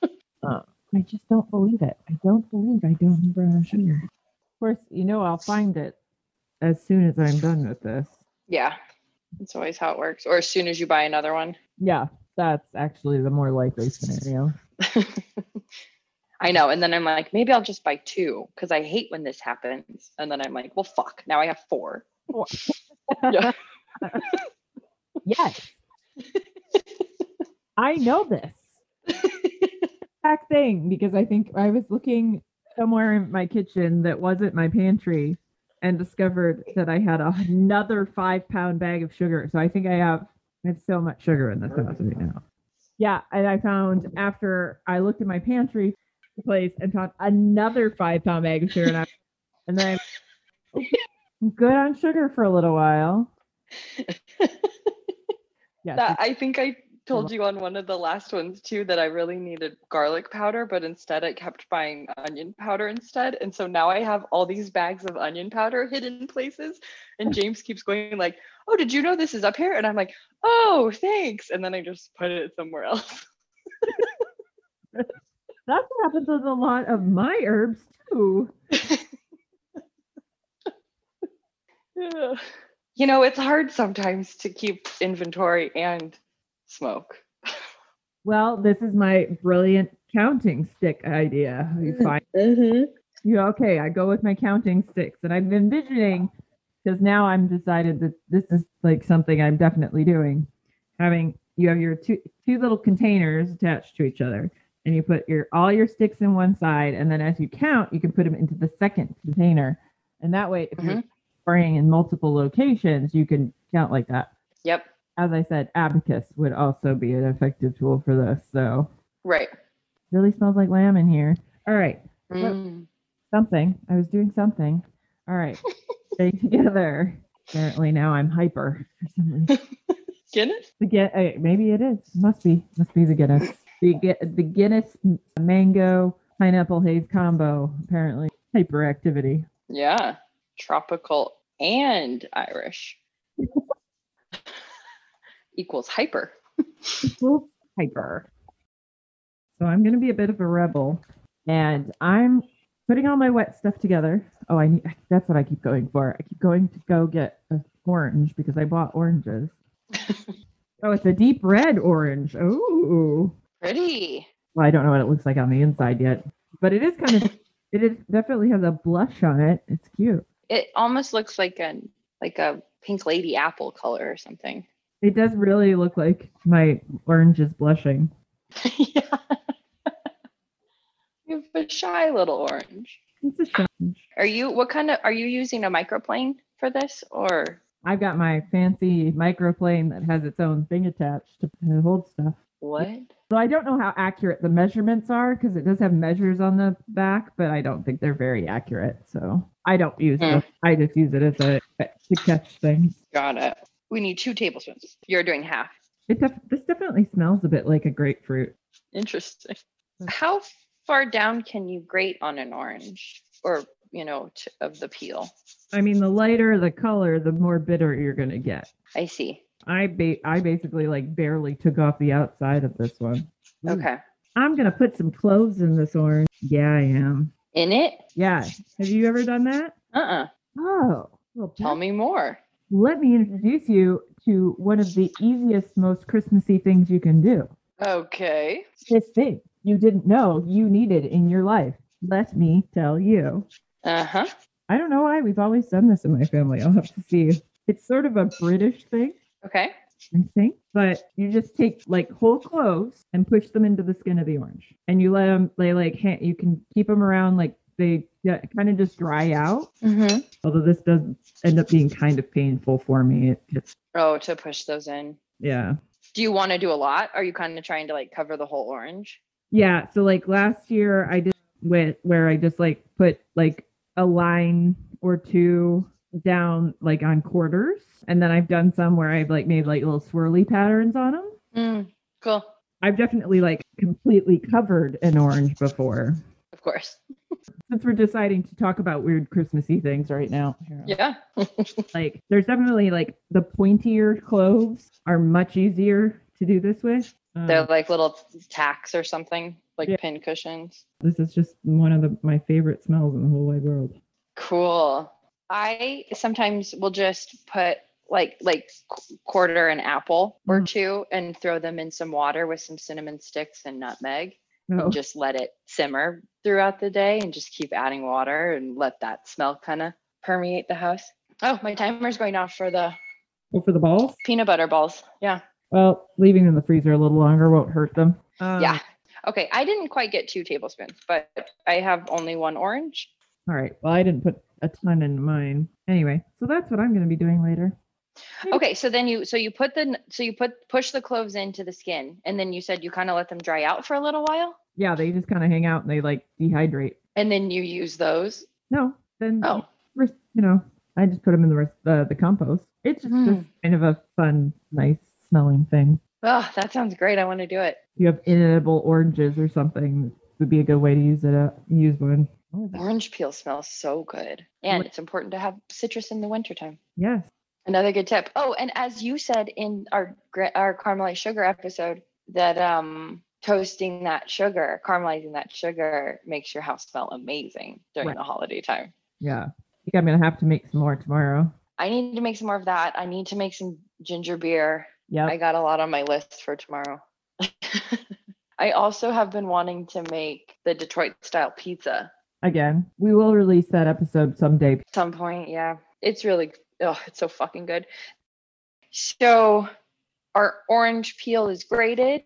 <laughs> Uh, I just don't believe it. I don't believe I don't sugar. Of course, you know I'll find it as soon as I'm done with this. Yeah. That's always how it works. Or as soon as you buy another one. Yeah, that's actually the more likely scenario. <laughs> I know. And then I'm like, maybe I'll just buy two because I hate when this happens. And then I'm like, well, fuck. Now I have four. <laughs> yeah. Yes. I know this exact thing because I think I was looking somewhere in my kitchen that wasn't my pantry and discovered that I had another five pound bag of sugar. So I think I have I have so much sugar in this house right now. Yeah, and I found after I looked in my pantry place and found another five pound bag of sugar, and, <laughs> I, and then I'm I'm good on sugar for a little while. <laughs> Yeah, That, I think I told you on one of the last ones too that I really needed garlic powder, but instead I kept buying onion powder instead. And so now I have all these bags of onion powder hidden places. And <laughs> James keeps going like, "Oh, did you know this is up here?" And I'm like, "Oh, thanks." And then I just put it somewhere else. That's what happens with a lot of my herbs too. Yeah. <laughs> You know, it's hard sometimes to keep inventory and smoke. <laughs> Well, this is my brilliant counting stick idea. You mm-hmm. find mm-hmm. you okay? I go with my counting sticks, and I've been envisioning because now I'm decided that this is like something I'm definitely doing. Having you have your two two little containers attached to each other, and you put your all your sticks in one side, and then as you count, you can put them into the second container, and that way, if you're spraying in multiple locations, you can count like that. Yep. As I said, abacus would also be an effective tool for this. So Right. really smells like lamb in here. All right, Mm. something. I was doing something. All right, <laughs> stay together. Apparently now I'm hyper for some reason. <laughs> Guinness? The Guin- uh, maybe it is. Must be. Must be the Guinness. The the Guinness mango pineapple haze combo. Apparently hyperactivity. Yeah. Tropical and Irish <laughs> equals hyper. equals hyper. So I'm going to be a bit of a rebel, and I'm putting all my wet stuff together. Oh, I need. That's what I keep going for. I keep going to go get an orange because I bought oranges. <laughs> oh, it's a deep red orange. Oh, Pretty. well, I don't know what it looks like on the inside yet, but it is kind of. <laughs> It is definitely has a blush on it. It's cute. It almost looks like a like a pink lady apple color or something. It does really look like my orange is blushing. <laughs> yeah. <laughs> you have a shy little orange. It's a challenge. Are you what kind of are you using a microplane for this or I've got my fancy microplane that has its own thing attached to to hold stuff. what? So I don't know how accurate the measurements are because it does have measures on the back, but I don't think they're very accurate. So I don't use Hmm. them. I just use it as a to catch things. Got it. We need two tablespoons. You're doing half. It def- this definitely smells a bit like a grapefruit. Interesting. How far down can you grate on an orange or, you know, t- of the peel? I mean, the lighter the color, the more bitter you're gonna get. I see. I ba- I basically like barely took off the outside of this one. Ooh. Okay. I'm gonna put some cloves in this orange. Yeah, I am. In it? Yeah. Have you ever done that? Uh-uh. Oh. Well, Tell me more. let me introduce you to one of the easiest, most Christmassy things you can do. Okay. This thing you didn't know you needed in your life. Let me tell you. Uh-huh. I don't know why we've always done this in my family. I'll have to see. It's sort of a British thing, Okay. I think, but you just take like whole cloves and push them into the skin of the orange, and you let them. They like you can keep them around like they kind of just dry out. Mm-hmm. Although this does end up being kind of painful for me. It gets Oh, to push those in. yeah. Do you want to do a lot? Are you kind of trying to like cover the whole orange? Yeah, so like last year I did with where I just like put like a line or two down like on quarters, and then I've done some where I've like made like little swirly patterns on them. Mm, cool. I've definitely like completely covered an orange before. Of course. Since we're deciding to talk about weird Christmassy things right now, Hera, Yeah. <laughs> like there's definitely like the pointier cloves are much easier to do this with. Um, They're like little tacks or something, like Yeah. pin cushions. this is just one of the, my favorite smells in the whole wide world. Cool. I sometimes will just put like like quarter an apple or Mhm. two and throw them in some water with some cinnamon sticks and nutmeg Oh, and just let it simmer throughout the day and just keep adding water and let that smell kind of permeate the house. Oh, my timer's going off for the well, for the balls. peanut butter balls. Yeah. Well, leaving them in the freezer a little longer won't hurt them. Um, yeah. Okay. I didn't quite get two tablespoons, but I have only one orange. All right. Well, I didn't put a ton in mine. Anyway, so that's what I'm going to be doing later. Okay, so then you so you put the so you put push the cloves into the skin and then you said you kind of let them dry out for a little while Yeah, they just kind of hang out and they like dehydrate. and then you use those. No, then Oh, you know, I just put them in the rest uh, the compost. It's just, just Mm. kind of a fun, nice smelling thing. oh, that sounds great. I want to do it. You have inedible oranges or something, would be a good way to use it. Uh, use one. Oh, Orange peel smells so good. And it's important to have citrus in the wintertime. yes. Another good tip. Oh, and as you said in our our caramelized sugar episode, that um toasting that sugar, caramelizing that sugar makes your house smell amazing during Right. the holiday time. Yeah. I think I'm gonna have to make some more tomorrow. I need to make some more of that. I need to make some ginger beer. Yeah. I got a lot on my list for tomorrow. <laughs> I also have been wanting to make the Detroit style pizza Again, we will release that episode someday. some point. Yeah. It's really oh, it's so fucking good. So our orange peel is grated.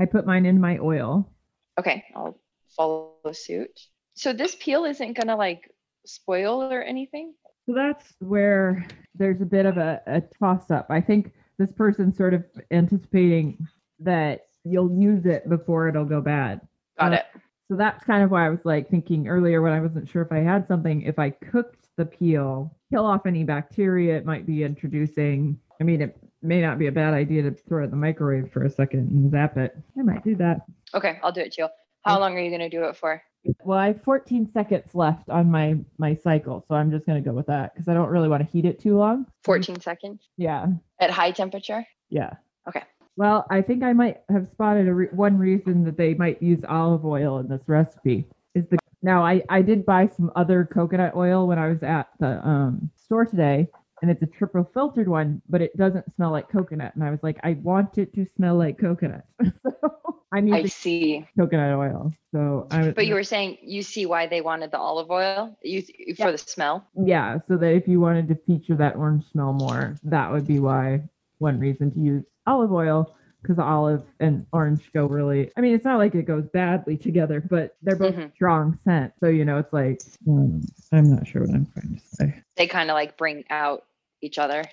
I put mine in my oil. Okay, I'll follow suit. So this peel isn't gonna like spoil or anything. So that's where there's a bit of a, a toss up. I think this person's sort of anticipating that you'll use it before it'll go bad. Got Uh, it. So that's kind of why I was like thinking earlier when I wasn't sure if I had something, if I cooked the peel, kill off any bacteria it might be introducing. I mean, it may not be a bad idea to throw it in the microwave for a second and zap it. I might do that. Okay, I'll do it Jill. How long are you gonna do it for? Well, I have 14 seconds left on my my cycle, so I'm just gonna go with that because I don't really want to heat it too long. 14 seconds Yeah, at high temperature. yeah. Okay. Well, I think I might have spotted a re- one reason that they might use olive oil in this recipe is the now I I did buy some other coconut oil when I was at the um store today, and it's a triple filtered one, but it doesn't smell like coconut, and I was like, I want it to smell like coconut, <laughs> so I'm I see. coconut oil. So I was But you were saying you see why they wanted the olive oil you for the smell. Yeah, so that if you wanted to feature that orange smell more, that would be why one reason to use olive oil because olive and orange go really. I mean, it's not like it goes badly together, but they're both Mhm. strong scent. So you know, it's like um, I'm not sure what I'm trying to say. They kind of like bring out each other.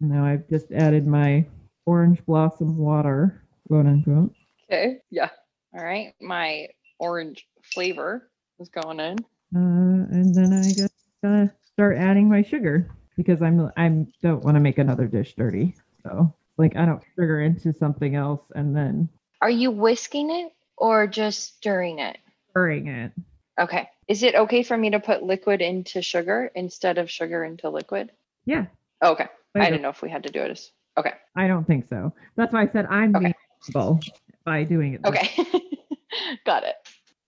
Now I've just added my orange blossom water, quote unquote. Okay. Yeah. All right. My orange flavor is going in. Uh, and then I guess gonna start adding my sugar because I'm I'm don't want to make another dish dirty. So like I don't sugar into something else and then Are you whisking it or just stirring it? stirring it. Okay. Is it okay for me to put liquid into sugar instead of sugar into liquid? Yeah, Oh, okay. I I didn't know if we had to do it. as- Okay. I don't think so. That's why I said I'm Okay. being responsible by doing it. Okay. <laughs> Got it.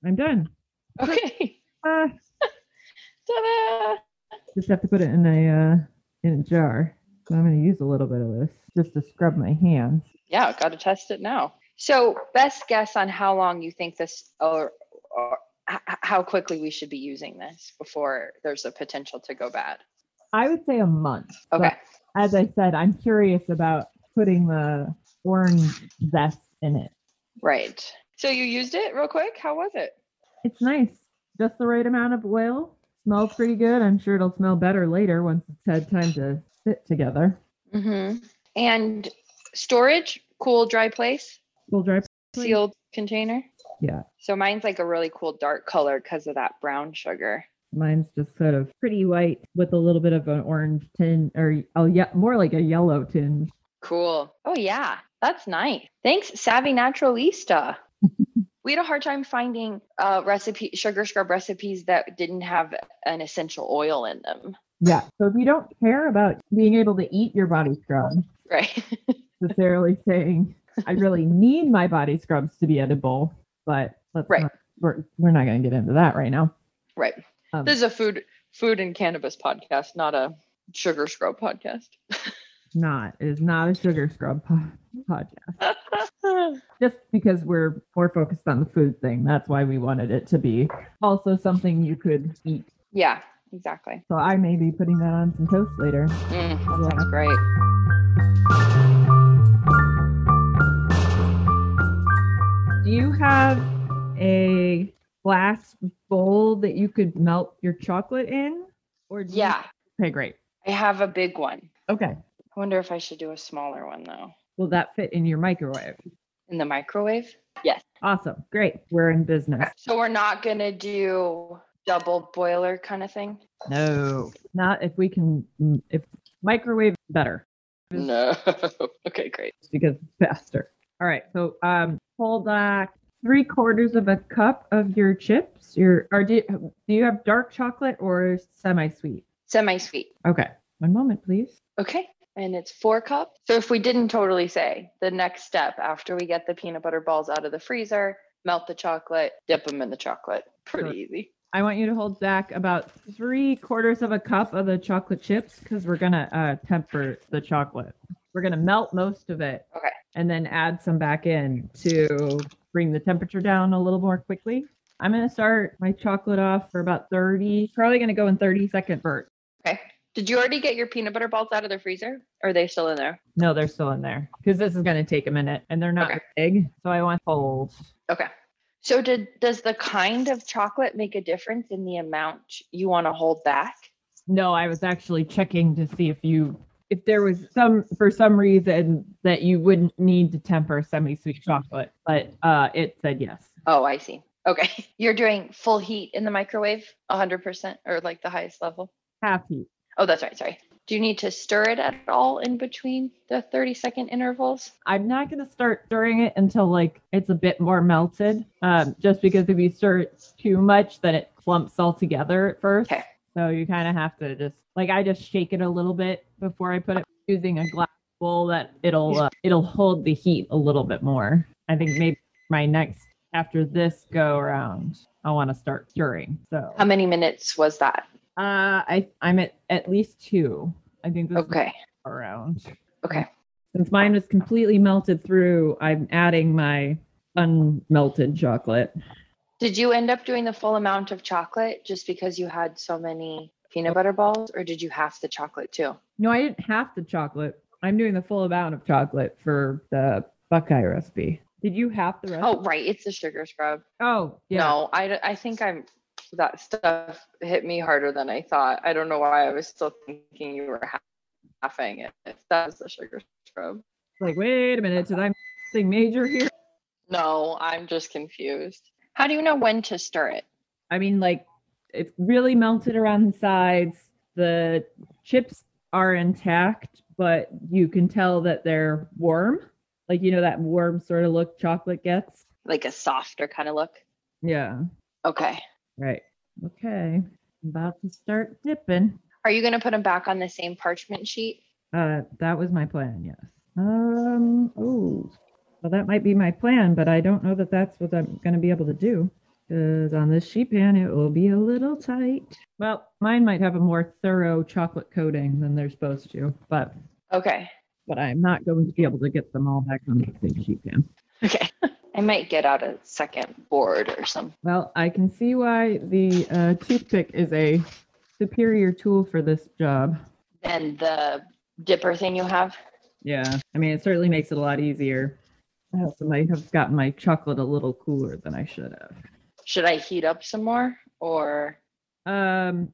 I'm done. Okay. Uh, <laughs> Ta-da! just have to put it in a uh, in a jar. I'm going to use a little bit of this just to scrub my hands. Yeah, got to test it now. So, best guess on how long you think this, or, or h- how quickly we should be using this before there's a potential to go bad. I would say a month. but Okay. as I said, I'm curious about putting the orange zest in it. Right. So you used it real quick. How was it? It's nice. Just the right amount of oil. Smells pretty good. I'm sure it'll smell better later once it's had time to sit together. Mm-hmm. And storage, cool, dry place, Full dry. Please. sealed container. Yeah. So mine's like a really cool dark color because of that brown sugar. Mine's just sort of pretty white with a little bit of an orange tinge, or oh yeah, more like a yellow tinge. Cool. Oh yeah, that's nice. Thanks, Savvy Naturalista. <laughs> we had a hard time finding uh recipe sugar scrub recipes that didn't have an essential oil in them. Yeah. So if you don't care about being able to eat your body scrub, Right. <laughs> necessarily saying I really need my body scrubs to be edible, but let's Right. not, we're we're not going to get into that right now. right. Um, This is a food food and cannabis podcast, not a sugar scrub podcast. <laughs> not it is not a sugar scrub po- podcast. <laughs> Just because we're more focused on the food thing, that's why we wanted it to be also something you could eat. yeah, exactly. So I may be putting that on some toast later. Mm, Yeah. sounds great. Do you have a glass bowl that you could melt your chocolate in? Or do you- Yeah, okay, great. I have a big one. Okay. I wonder if I should do a smaller one though. Will that fit in your microwave? In the microwave? Yes. Awesome. Great. We're in business. So we're not gonna do double boiler kind of thing? No, not if we can, mm, if microwave better No. <laughs> okay, great. because it's faster. All right. So, um, hold back three quarters of a cup of your chips. Your, or do, do you have dark chocolate or semi sweet? Semi-sweet. Okay. One moment, please. Okay. And it's four cups. So if we didn't totally say the next step after we get the peanut butter balls out of the freezer, melt the chocolate, dip them in the chocolate. Pretty Sure. easy. I want you to hold back about three quarters of a cup of the chocolate chips because we're gonna uh, temper the chocolate. We're gonna melt most of it. Okay. And then add some back in to bring the temperature down a little more quickly. I'm gonna start my chocolate off for about 30. Probably gonna go in 30 second bursts. Okay. Did you already get your peanut butter balls out of the freezer? Or are they still in there? No, they're still in there because this is gonna take a minute and they're not Okay. big, so I want cold. Okay. So did does the kind of chocolate make a difference in the amount you want to hold back? No, I was actually checking to see if you if there was some for some reason that you wouldn't need to temper semi-sweet chocolate, but uh it said yes. Oh, I see. Okay. <laughs> You're doing full heat in the microwave, 100% or like the highest level? Half heat. Oh, that's right. Sorry. Do you need to stir it at all in between the 30 second intervals? I'm not going to start stirring it until like it's a bit more melted. Um, just because if you stir it too much, then it clumps all together at first. Okay. So you kind of have to just like I just shake it a little bit before I put it using a glass bowl that it'll uh, it'll hold the heat a little bit more. I think maybe my next after this go around, I want to start stirring. So How many minutes was that? Uh, I I'm at at least two. I think this is Okay. around. Okay. Since mine was completely melted through, I'm adding my unmelted chocolate. Did you end up doing the full amount of chocolate just because you had so many peanut butter balls, or did you half the chocolate too? No, I didn't have the chocolate. I'm doing the full amount of chocolate for the Buckeye recipe. Did you have the rest? Oh, right. It's the sugar scrub. oh yeah. No, I think I'm that stuff hit me harder than I thought. I don't know why I was still thinking you were half- halving it. That was the sugar scrub. Like, wait a minute, did I something major here? No, I'm just confused. How do you know when to stir it? I mean, like, it's really melted around the sides. The chips are intact, but you can tell that they're warm. Like, you know, that warm sort of look chocolate gets. Like a softer kind of look? Yeah. Okay. Right. Okay. About to start dipping. Are you going to put them back on the same parchment sheet? Uh, that was my plan. Yes. Um. Oh. Well, that might be my plan, but I don't know that that's what I'm going to be able to do. Because on this sheet pan, it will be a little tight. Well, mine might have a more thorough chocolate coating than they're supposed to, but Okay. but I'm not going to be able to get them all back on the big sheet pan. Okay. <laughs> I might get out a second board or something. Well, I can see why the uh, toothpick is a superior tool for this job. And the dipper thing you have? Yeah, I mean, it certainly makes it a lot easier. I also might have gotten my chocolate a little cooler than I should have. Should I heat up some more or? Um,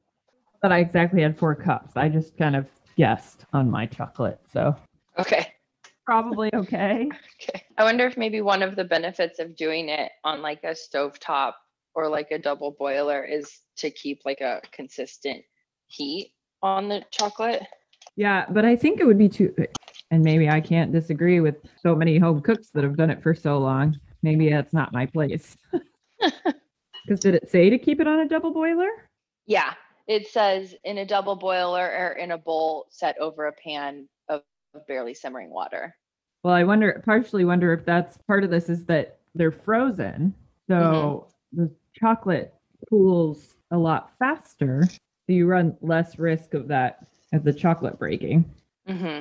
but I exactly had four cups. I just kind of guessed on my chocolate, so Okay. Probably okay. <laughs> Okay. I wonder if maybe one of the benefits of doing it on like a stovetop or like a double boiler is to keep like a consistent heat on the chocolate. Yeah, but I think it would be too, and maybe I can't disagree with so many home cooks that have done it for so long. Maybe that's not my place. <laughs> Because did it say to keep it on a double boiler? Yeah. It says in a double boiler or in a bowl set over a pan of barely simmering water. Well, I wonder, partially wonder if that's part of this is that they're frozen. So the chocolate cools a lot faster. So you run less risk of that, of the chocolate breaking. hmm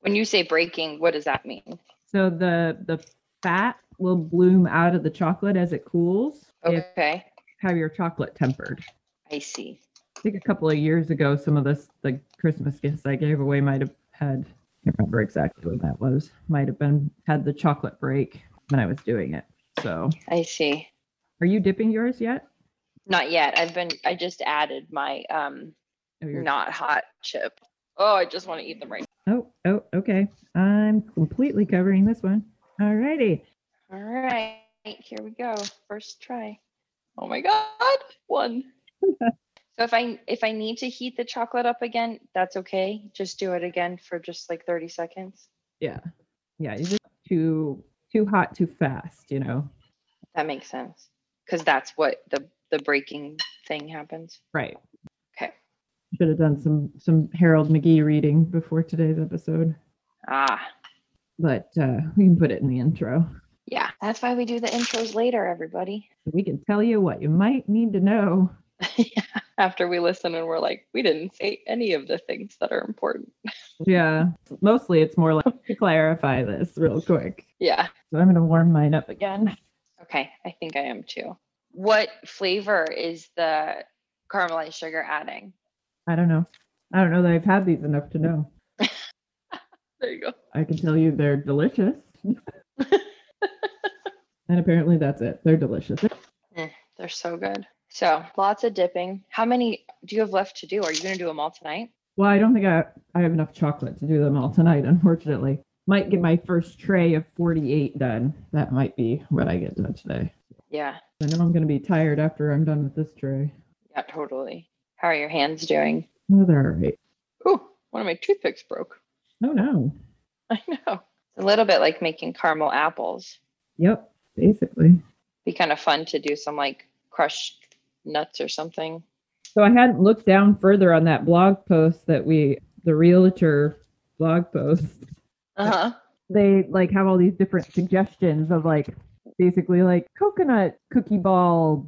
When you say breaking, what does that mean? So the the fat will bloom out of the chocolate as it cools Okay. you have your chocolate tempered. I see. I think a couple of years ago, some of this the Christmas gifts I gave away might have had. I can't remember exactly what that was. Might have been had the chocolate break when I was doing it. So, I see. are you dipping yours yet? Not yet. I've been I just added my um Oh, not hot chip. Oh, I just want to eat them right. Now. Oh, oh, okay. I'm completely covering this one. All righty. All right, here we go. First try. Oh my god, one. <laughs> so if I if I need to heat the chocolate up again, that's okay. Just do it again for just like 30 seconds. Yeah, yeah. It's just too too hot, too fast. You know. That makes sense. Cuz that's what the the breaking thing happens. Right. Okay. Should have done some some Harold McGee reading before today's episode, Ah, but uh, we can put it in the intro. yeah. That's why we do the intros later, everybody. We can tell you what you might need to know. <laughs> yeah. After we listen and we're like, we didn't say any of the things that are important. Yeah, mostly it's more like to clarify this real quick. Yeah. So I'm gonna warm mine up again. Okay, I think I am too. What flavor is the caramelized sugar adding? I don't know. I don't know that I've had these enough to know. <laughs> There you go. I can tell you they're delicious. <laughs> and apparently that's it. They're delicious. Eh, they're so good. So lots of dipping. How many do you have left to do? Are you going to do them all tonight? Well, I don't think I, I have enough chocolate to do them all tonight, unfortunately. Might get my first tray of 48 done. That might be what I get done today. Yeah. I know I'm going to be tired after I'm done with this tray. Yeah, totally. How are your hands doing? Oh, they're all right. Ooh, one of my toothpicks broke. Oh no. <laughs> I know. It's a little bit like making caramel apples. Yep. Basically. Be kind of fun to do some like crushed nuts or something. So I hadn't looked down further on that blog post that we, the realtor blog post. Uh huh. They like have all these different suggestions of like basically like coconut cookie ball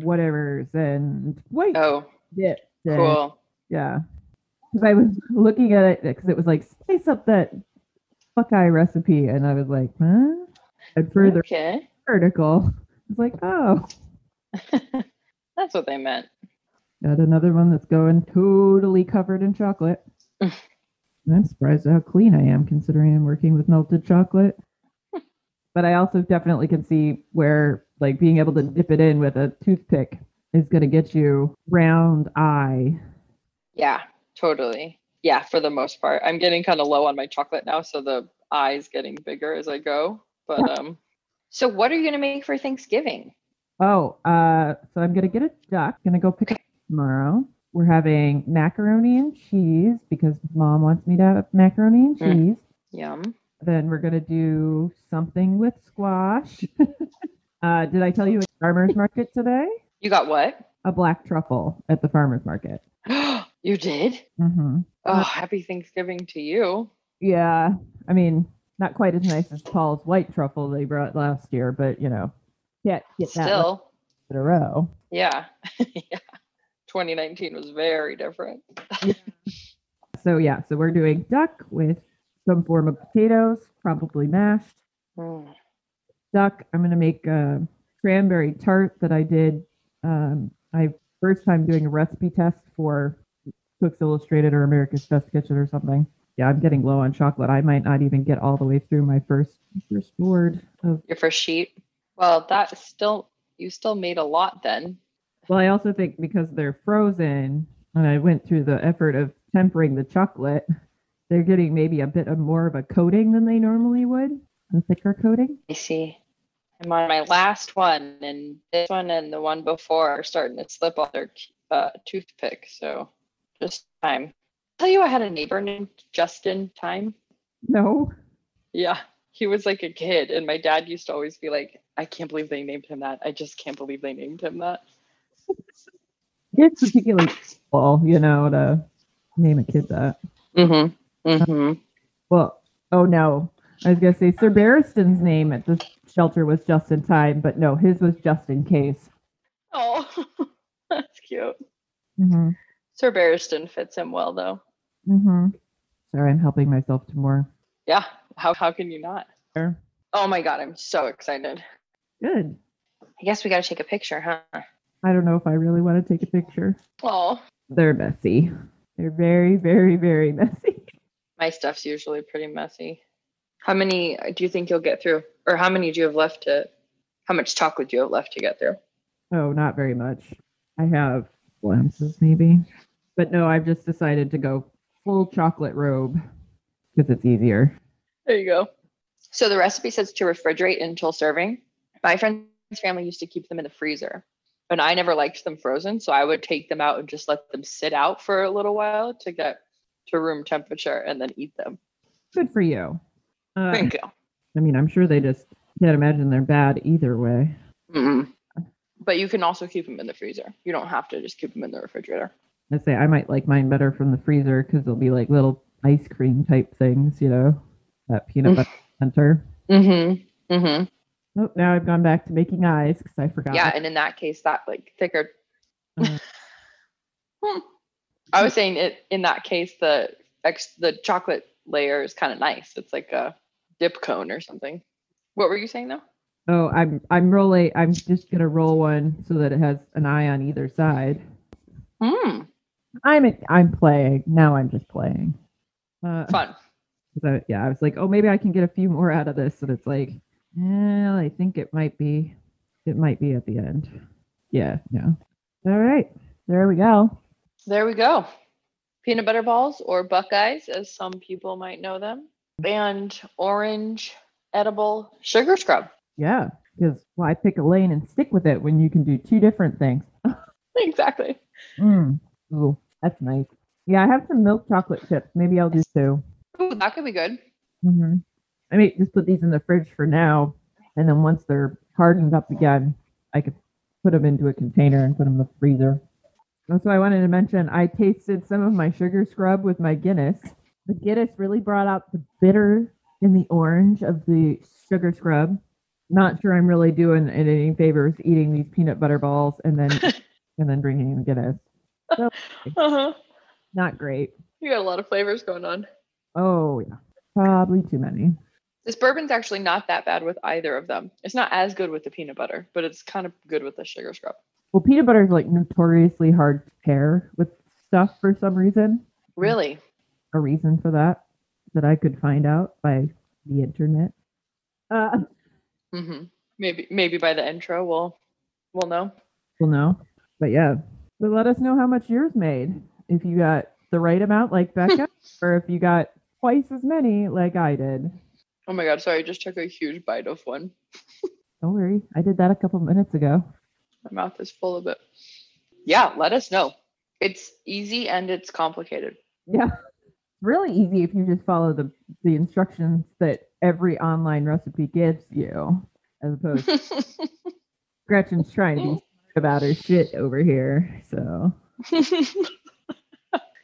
whatevers and white Oh, dips. and- cool. Yeah. Because I was looking at it because it was like spice up that Buckeye recipe, and I was like, huh? And further Okay. article, I was like, oh, <laughs> That's what they meant. got another one that's going totally covered in chocolate. <laughs> I'm surprised at how clean I am considering I'm working with melted chocolate. <laughs> but I also definitely can see where like being able to dip it in with a toothpick is going to get you round eye. Yeah, totally. Yeah, for the most part. I'm getting kind of low on my chocolate now, so the eye's getting bigger as I go. But um so what are you gonna make for Thanksgiving? Oh, uh, so I'm gonna get a duck. Gonna go pick it tomorrow. We're having macaroni and cheese because mom wants me to have macaroni and Mm. cheese. Yum. Then we're gonna do something with squash. <laughs> uh, did I tell you at farmers market today? You got what? A black truffle at the farmers market. <gasps> you did? hmm Oh, happy Thanksgiving to you. Yeah, I mean, not quite as nice as Paul's white truffle they brought last year, but you know, can't get that Still. in a row. Yeah. <laughs> yeah. 2019 was very different. So yeah, so we're doing duck with some form of potatoes, probably mashed. Mm. Duck. I'm gonna make a cranberry tart that I did. Um, I first time doing a recipe test for Cooks Illustrated or America's Best Kitchen or something. Yeah, I'm getting low on chocolate. I might not even get all the way through my first first board of. Your first sheet. Well, that still you still made a lot then. Well, I also think because they're frozen, and I went through the effort of tempering the chocolate, they're getting maybe a bit of more of a coating than they normally would, a thicker coating. I see. I'm on my last one, and this one and the one before are starting to slip off their uh, toothpick. So just time. Tell you, I had a neighbor named Justin Time. No. Yeah, he was like a kid, and my dad used to always be like, "I can't believe they named him that. I just can't believe they named him that." It's particularly cool, you know, to name a kid that. Mm-hmm. Mm-hmm. Well, oh no. I was gonna say Sir Barristan's name at the shelter was just in time, but no, his was just in case. Oh, <laughs> that's cute. Mm-hmm. Sir Barristan fits him well, though. Mm-hmm. Sorry, I'm helping myself to more. Yeah. How how can you not? Oh my god, I'm so excited. Good. I guess we got to take a picture, huh? I don't know if I really want to take a picture. Oh, They're messy. They're very, very, very <laughs> messy. my stuff's usually pretty messy. How many uh, do you think you'll get through, or how many do you have left to? How much chocolate do you have left to get through? Oh, not very much. I have glimpses maybe. But no, I've just decided to go full chocolate robe because it's easier. There you go. So the recipe says to refrigerate until serving. My friend's family used to keep them in the freezer, and I never liked them frozen, so I would take them out and just let them sit out for a little while to get to room temperature and then eat them. Good for you. Uh, Thank you. I mean, I'm sure they just can't imagine they're bad either way. Mm. But you can also keep them in the freezer. You don't have to just keep them in the refrigerator. I say I might like mine better from the freezer because they'll be like little ice cream type things, you know, that peanut butter center. Mm-hmm. Mm-hmm. Oh, now I've gone back to making eyes because I forgot. Yeah, and in that case, that like thicker. Uh. <laughs> Hmm. I was saying it in that case, the ex the chocolate layer is kind of nice. It's like a dip cone or something. What were you saying though? Oh, I'm I'm rolling. I'm just gonna roll one so that it has an eye on either side. Hmm. I'm I'm playing now. I'm just playing. Uh, Fun. I, yeah, I was like, oh, maybe I can get a few more out of this, and it's like, well, I think it might be, it might be at the end. Yeah, yeah. All right, there we go. There we go. Peanut butter balls or Buckeyes, as some people might know them, and orange edible sugar scrub. Yeah, because why pick a lane and stick with it when you can do two different things? <laughs> Exactly. Mm. Ooh, that's nice. Yeah, I have some milk chocolate chips. Maybe I'll do two. Ooh, that could be good. hmm I may just put these in the fridge for now, and then once they're hardened up again, I could put them into a container and put them in the freezer. Also, I wanted to mention I tasted some of my sugar scrub with my Guinness. The Guinness really brought out the bitter in the orange of the sugar scrub. Not sure I'm really doing it any favors eating these peanut butter balls and then <laughs> and then drinking the Guinness. Uh-huh. Not great. You got a lot of flavors going on. Oh yeah, probably too many. This bourbon's actually not that bad with either of them. It's not as good with the peanut butter, but it's kind of good with the sugar scrub. Well, peanut butter is like notoriously hard to pair with stuff for some reason. Really? A reason for that that I could find out by the internet. Uh, Mm-hmm. Maybe maybe by the intro we'll we'll know. we'll know. But yeah, but let us know how much yours made. If you got the right amount, like Becca, <laughs> or if you got twice as many, like I did. Oh my god, sorry, I just took a huge bite of one. Don't worry, I did that a couple minutes ago. My mouth is full of it. Yeah, let us know. It's easy and it's complicated. Yeah, really easy if you just follow the the instructions that every online recipe gives you, as opposed to <laughs> Gretchen's trying to be about her shit over here. So <laughs>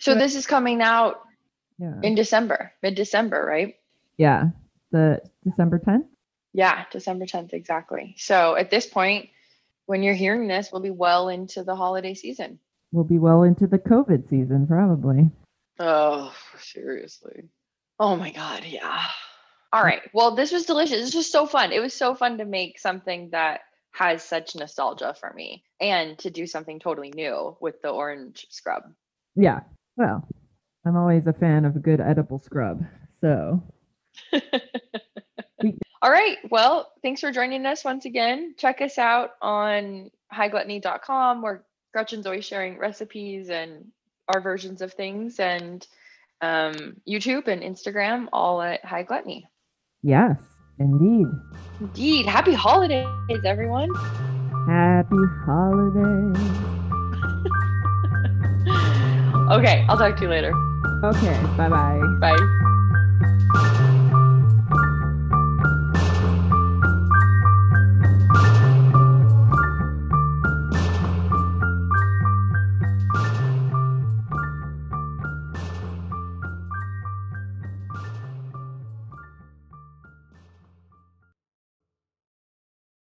so this is coming out yeah, in December, mid December, right? yeah, the December tenth. Yeah, December 10th, exactly. So at this point, when you're hearing this, we'll be well into the holiday season. We'll be well into the COVID season, probably. Oh, seriously. Oh my God. Yeah. All right. Well, this was delicious. This was so fun. It was so fun to make something that has such nostalgia for me and to do something totally new with the orange scrub. Yeah. Well, I'm always a fan of a good edible scrub. So <laughs> All right. Well, thanks for joining us once again. Check us out on highgluttony.com where Gretchen's always sharing recipes and our versions of things and um, YouTube and Instagram, all at High Gluttony. yes, indeed. Indeed. Happy holidays, everyone. Happy holidays. <laughs> Okay. I'll talk to you later. Okay. Bye bye. Bye.